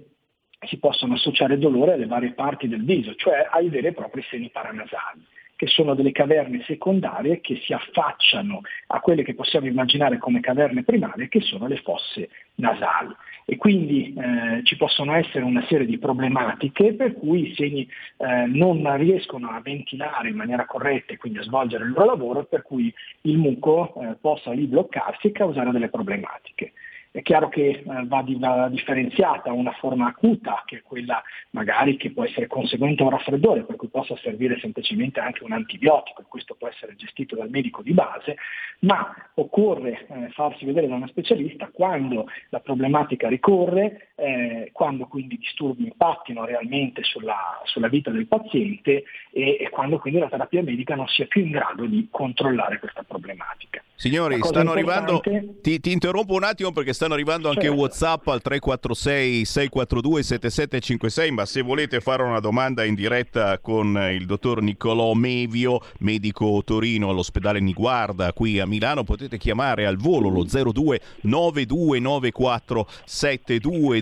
si possono associare dolore alle varie parti del viso, cioè ai veri e propri seni paranasali che sono delle caverne secondarie che si affacciano a quelle che possiamo immaginare come caverne primarie, che sono le fosse nasali. E quindi eh, ci possono essere una serie di problematiche per cui i seni eh, non riescono a ventilare in maniera corretta e quindi a svolgere il loro lavoro, per cui il muco eh, possa lì bloccarsi e causare delle problematiche. È chiaro che eh, va, di, va, differenziata una forma acuta, che è quella magari che può essere conseguente a un raffreddore, per cui possa servire semplicemente anche un antibiotico, e questo può essere gestito dal medico di base, ma occorre eh, farsi vedere da uno specialista quando la problematica ricorre, eh, quando quindi i disturbi impattino realmente sulla, sulla vita del paziente e, e quando quindi la terapia medica non sia più in grado di controllare questa problematica. Signori, stanno arrivando. Ti, ti, interrompo un attimo perché stanno arrivando anche certo. WhatsApp al 346 642 7756. Ma se volete fare una domanda in diretta con il dottor Niccolò Mevio, medico Torino all'ospedale Niguarda qui a Milano, potete chiamare al volo lo 02 9294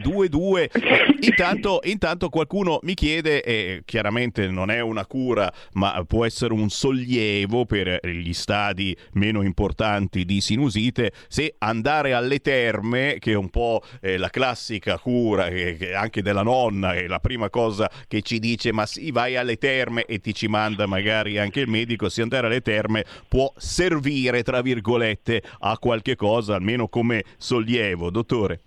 7222. Intanto, intanto qualcuno mi chiede, e chiaramente non è una cura, ma può essere un sollievo per gli stadi meno importanti di sinusite, se andare alle terme, che è un po' eh, la classica cura che anche della nonna, è la prima cosa che ci dice, ma sì, vai alle terme e ti ci manda magari anche il medico, se andare alle terme può servire, tra virgolette, a qualche cosa, almeno come sollievo. Dottore.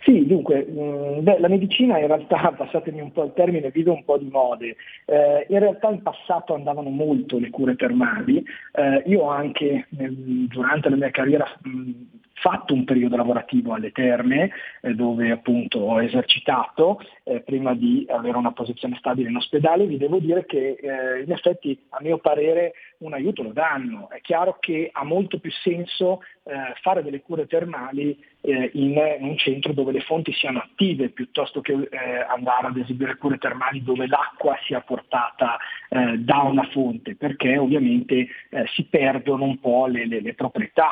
Sì, dunque, mh, mm, beh, la medicina in realtà, passatemi un po' il termine, vive un po' di mode. Eh, in realtà in passato andavano molto le cure termali. Eh, io anche nel, durante la mia carriera mh, mm, fatto un periodo lavorativo alle terme eh, dove appunto ho esercitato eh, prima di avere una posizione stabile in ospedale, vi devo dire che eh, in effetti a mio parere un aiuto lo danno. È chiaro che ha molto più senso eh, fare delle cure termali eh, in, un centro dove le fonti siano attive piuttosto che eh, andare ad eseguire cure termali dove l'acqua sia portata da una fonte, perché ovviamente si perdono un po' le, le, le proprietà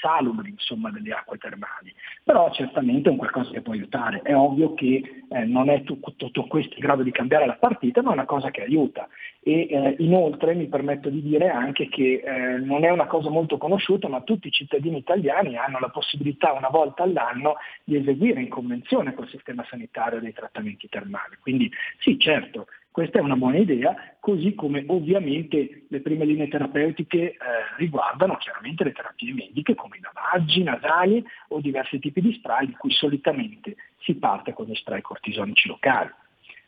salubri insomma, delle acque termali, però certamente è un qualcosa che può aiutare. È ovvio che eh, non è tutto, tutto, questo in grado di cambiare la partita, ma è una cosa che aiuta. E eh, inoltre mi permetto di dire anche che eh, non è una cosa molto conosciuta, ma tutti i cittadini italiani hanno la possibilità una volta all'anno di eseguire in convenzione col sistema sanitario dei trattamenti termali. Quindi sì, certo, questa è una buona idea, così come ovviamente le prime linee terapeutiche eh, riguardano chiaramente le terapie mediche come i lavaggi nasali o diversi tipi di spray di cui solitamente si parte con gli spray cortisonici locali.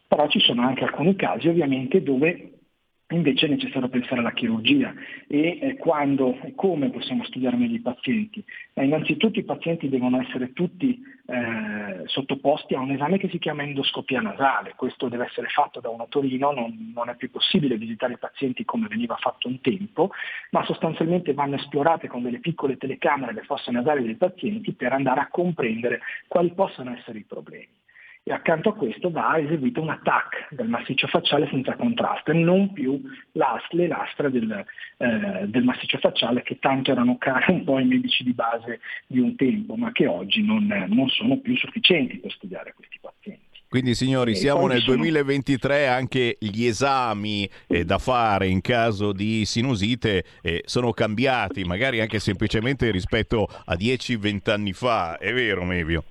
Però ci sono anche alcuni casi ovviamente dove Invece è necessario pensare alla chirurgia e eh, quando e come possiamo studiare meglio i pazienti. Eh, innanzitutto i pazienti devono essere tutti eh, sottoposti a un esame che si chiama endoscopia nasale, questo deve essere fatto da un otorino, non, non è più possibile visitare i pazienti come veniva fatto un tempo, ma sostanzialmente vanno esplorate con delle piccole telecamere le fosse nasali dei pazienti per andare a comprendere quali possano essere i problemi e accanto a questo va eseguito un attack del massiccio facciale senza contrasto e non più le lastre del, eh, del, massiccio facciale che tanto erano care un po' i medici di base di un tempo, ma che oggi non, non sono più sufficienti per studiare questi pazienti. Quindi signori, siamo nel 2023, anche gli esami eh, da fare in caso di sinusite eh, sono cambiati, magari anche semplicemente rispetto a 10-20 anni fa, è vero Mevio?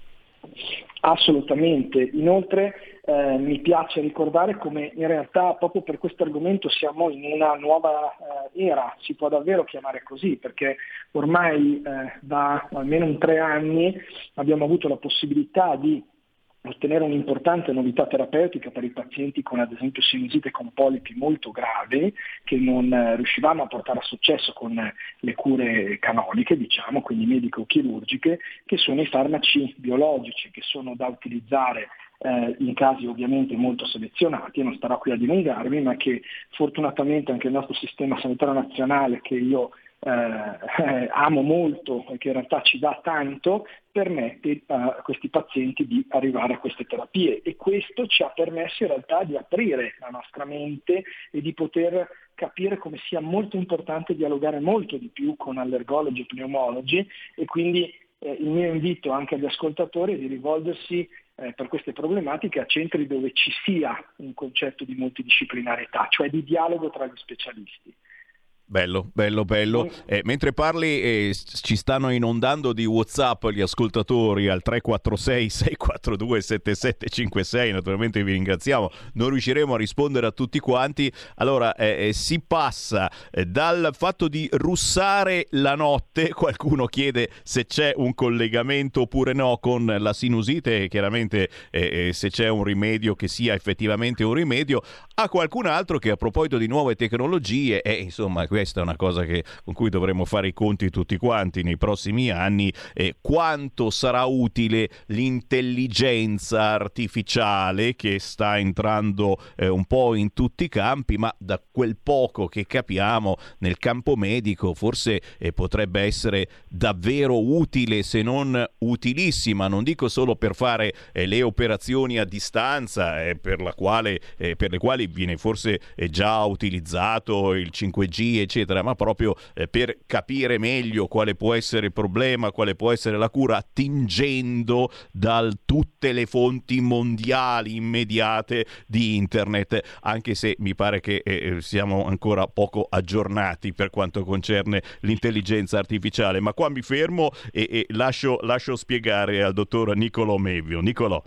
Assolutamente, inoltre eh, mi piace ricordare come in realtà proprio per questo argomento siamo in una nuova eh, era, si può davvero chiamare così, perché ormai eh, da almeno tre anni abbiamo avuto la possibilità di ottenere un'importante novità terapeutica per i pazienti con ad esempio sinusite con polipi molto gravi che non eh, riuscivamo a portare a successo con le cure canoniche, diciamo, quindi medico-chirurgiche, che sono i farmaci biologici che sono da utilizzare eh, in casi ovviamente molto selezionati, non starò qui a dilungarmi, ma che fortunatamente anche il nostro sistema sanitario nazionale, che io eh, amo molto e che in realtà ci dà tanto, permette a questi pazienti di arrivare a queste terapie e questo ci ha permesso in realtà di aprire la nostra mente e di poter capire come sia molto importante dialogare molto di più con allergologi e pneumologi e quindi eh, il mio invito anche agli ascoltatori è di rivolgersi eh, per queste problematiche a centri dove ci sia un concetto di multidisciplinarietà, cioè di dialogo tra gli specialisti. Bello, bello, bello. Eh, mentre parli eh, ci stanno inondando di Whatsapp gli ascoltatori al 346-642-7756, naturalmente vi ringraziamo, non riusciremo a rispondere a tutti quanti. Allora, eh, eh si passa eh, dal fatto di russare la notte, qualcuno chiede se c'è un collegamento oppure no con la sinusite, chiaramente eh, se c'è un rimedio che sia effettivamente un rimedio, a qualcun altro che a proposito di nuove tecnologie, insomma, questa è una cosa che, con cui dovremo fare i conti tutti quanti nei prossimi anni, eh, quanto sarà utile l'intelligenza artificiale che sta entrando eh, un po' in tutti i campi, ma da quel poco che capiamo nel campo medico forse eh, potrebbe essere davvero utile se non utilissima, non dico solo per fare eh, le operazioni a distanza eh, per, quale, eh, per, le quali viene forse già utilizzato il 5G eccetera, ma proprio eh, per capire meglio quale può essere il problema, quale può essere la cura, attingendo da tutte le fonti mondiali immediate di internet, anche se mi pare che eh, eh, siamo ancora poco aggiornati per quanto concerne l'intelligenza artificiale. Ma qua mi fermo e, e lascio, lascio spiegare al dottor Niccolò Mevio. Niccolò.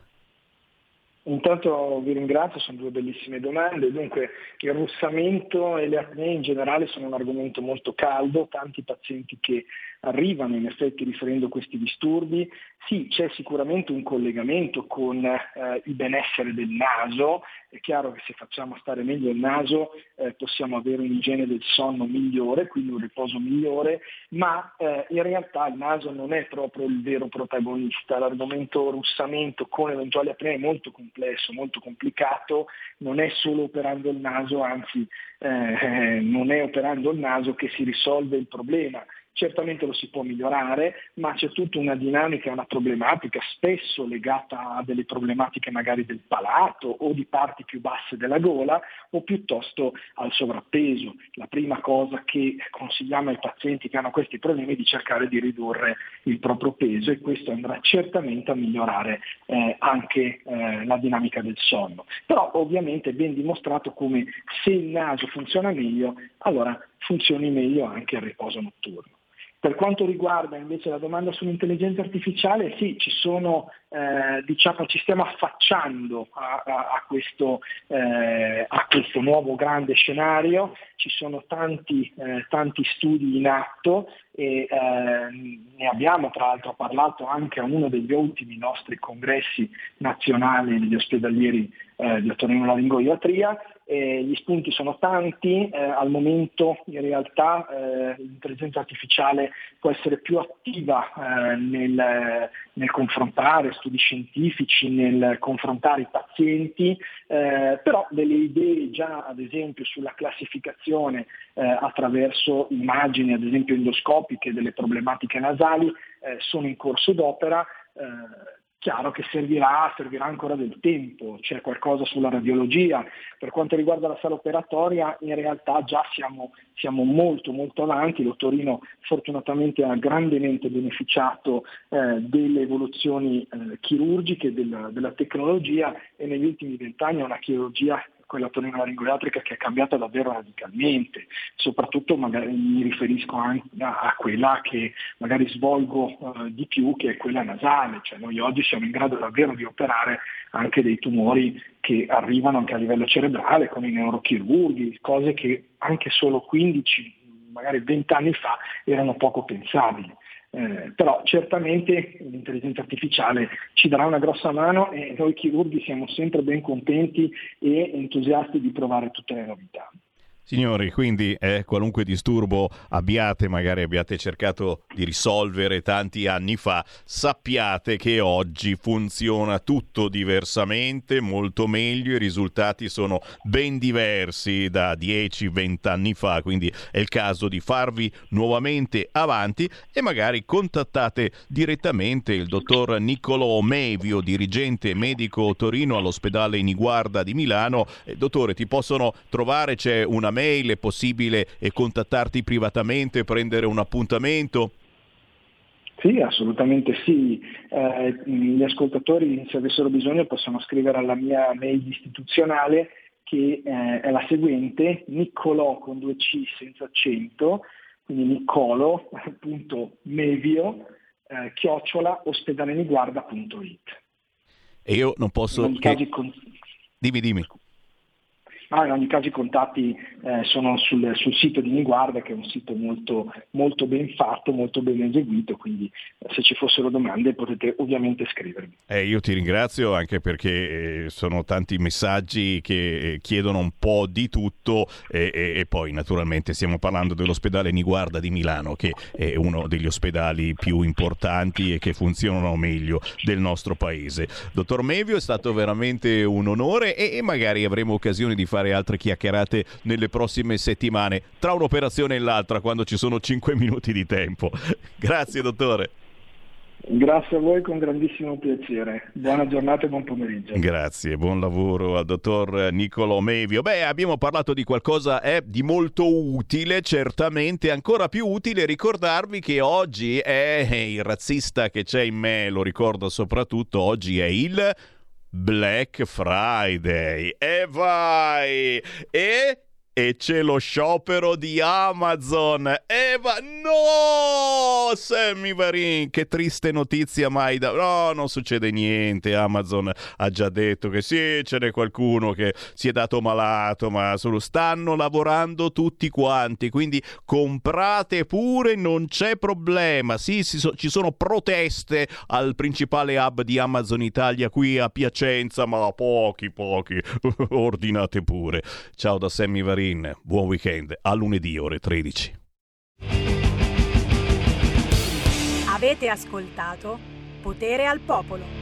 Intanto vi ringrazio, sono due bellissime domande. Dunque, il russamento e le apnee in generale sono un argomento molto caldo, tanti pazienti che arrivano in effetti riferendo questi disturbi. Sì, c'è sicuramente un collegamento con eh, il benessere del naso, è chiaro che se facciamo stare meglio il naso eh, possiamo avere un'igiene del sonno migliore, quindi un riposo migliore, ma eh, in realtà il naso non è proprio il vero protagonista. L'argomento russamento con eventuali apnee è molto complesso, molto complicato, non è solo operando il naso, anzi eh, non è operando il naso che si risolve il problema certamente lo si può migliorare, ma c'è tutta una dinamica, una problematica spesso legata a delle problematiche magari del palato o di parti più basse della gola o piuttosto al sovrappeso. La prima cosa che consigliamo ai pazienti che hanno questi problemi è di cercare di ridurre il proprio peso e questo andrà certamente a migliorare eh, anche eh, la dinamica del sonno. Però ovviamente è ben dimostrato come se il naso funziona meglio, allora funzioni meglio anche il riposo notturno. Per quanto riguarda invece la domanda sull'intelligenza artificiale, sì, ci, sono, eh, diciamo, ci stiamo affacciando a, a, a, questo, eh, a, questo, nuovo grande scenario, ci sono tanti, eh, tanti studi in atto e ehm, ne abbiamo tra l'altro parlato anche a uno degli ultimi nostri congressi nazionali degli ospedalieri eh, di otorinolaringoiatria eh, gli spunti sono tanti, eh, al momento in realtà eh, l'intelligenza artificiale può essere più attiva eh, nel, nel, confrontare studi scientifici, nel confrontare i pazienti, eh, però delle idee già ad esempio sulla classificazione eh, attraverso immagini ad esempio endoscopiche delle problematiche nasali sono in corso d'opera chiaro che servirà, servirà, ancora del tempo, c'è qualcosa sulla radiologia. Per quanto riguarda la sala operatoria, in realtà già siamo, siamo molto molto avanti, l'Ottorino fortunatamente ha grandemente beneficiato eh, delle evoluzioni eh, chirurgiche, della, della tecnologia e negli ultimi vent'anni è una chirurgia quella laringoiatrica che è cambiata davvero radicalmente, soprattutto magari mi riferisco anche a quella che magari svolgo eh, di più, che è quella nasale, cioè noi oggi siamo in grado davvero di operare anche dei tumori che arrivano anche a livello cerebrale, come i neurochirurghi, cose che anche solo 15, magari 20 anni fa erano poco pensabili. Eh, però certamente l'intelligenza artificiale ci darà una grossa mano e noi chirurghi siamo sempre ben contenti e entusiasti di provare tutte le novità. Signori, quindi eh, qualunque disturbo abbiate, magari abbiate cercato di risolvere tanti anni fa, sappiate che oggi funziona tutto diversamente, molto meglio, i risultati sono ben diversi da 10-20 anni fa, quindi è il caso di farvi nuovamente avanti e magari contattate direttamente il dottor Niccolò Mevio, dirigente medico Torino all'ospedale Niguarda di Milano. Eh, dottore, ti possono trovare, c'è una mail, è possibile eh, contattarti privatamente, prendere un appuntamento? Sì, assolutamente sì. Eh, gli ascoltatori, se avessero bisogno, possono scrivere alla mia mail istituzionale che eh, è la seguente, niccolò con due C senza accento, quindi niccolo.mevio eh, chiocciola ospedaleniguarda.it. E io non posso... Che... Con... Dimmi, dimmi. Ah, in ogni caso i contatti eh, sono sul, sul, sito di Niguarda che è un sito molto, molto ben fatto, molto ben eseguito, quindi eh, se ci fossero domande potete ovviamente scrivermi. Eh, io ti ringrazio anche perché eh, sono tanti messaggi che eh, chiedono un po' di tutto e, e, poi naturalmente stiamo parlando dell'ospedale Niguarda di Milano che è uno degli ospedali più importanti e che funzionano meglio del nostro paese. Dottor Mevio è stato veramente un onore e, e magari avremo occasione di fare fare altre chiacchierate nelle prossime settimane, tra un'operazione e l'altra, quando ci sono 5 minuti di tempo. Grazie, dottore. Grazie a voi con grandissimo piacere. Buona giornata e buon pomeriggio. Grazie, buon lavoro al dottor Nicolo Mevio. Beh, abbiamo parlato di qualcosa eh, di molto utile, certamente ancora più utile ricordarvi che oggi è il razzista che c'è in me, lo ricordo soprattutto, oggi è il Black Friday. E vai! E e c'è lo sciopero di Amazon. E va... No! Sammy Varin, che triste notizia mai da... No, non succede niente. Amazon ha già detto che sì, ce n'è qualcuno che si è dato malato, ma solo stanno lavorando tutti quanti. Quindi comprate pure, non c'è problema. Sì, so- ci sono proteste al principale hub di Amazon Italia qui a Piacenza, ma pochi, pochi. Ordinate pure. Ciao da Sammy Varin, buon weekend. A lunedì ore 13. Avete ascoltato Potere al Popolo.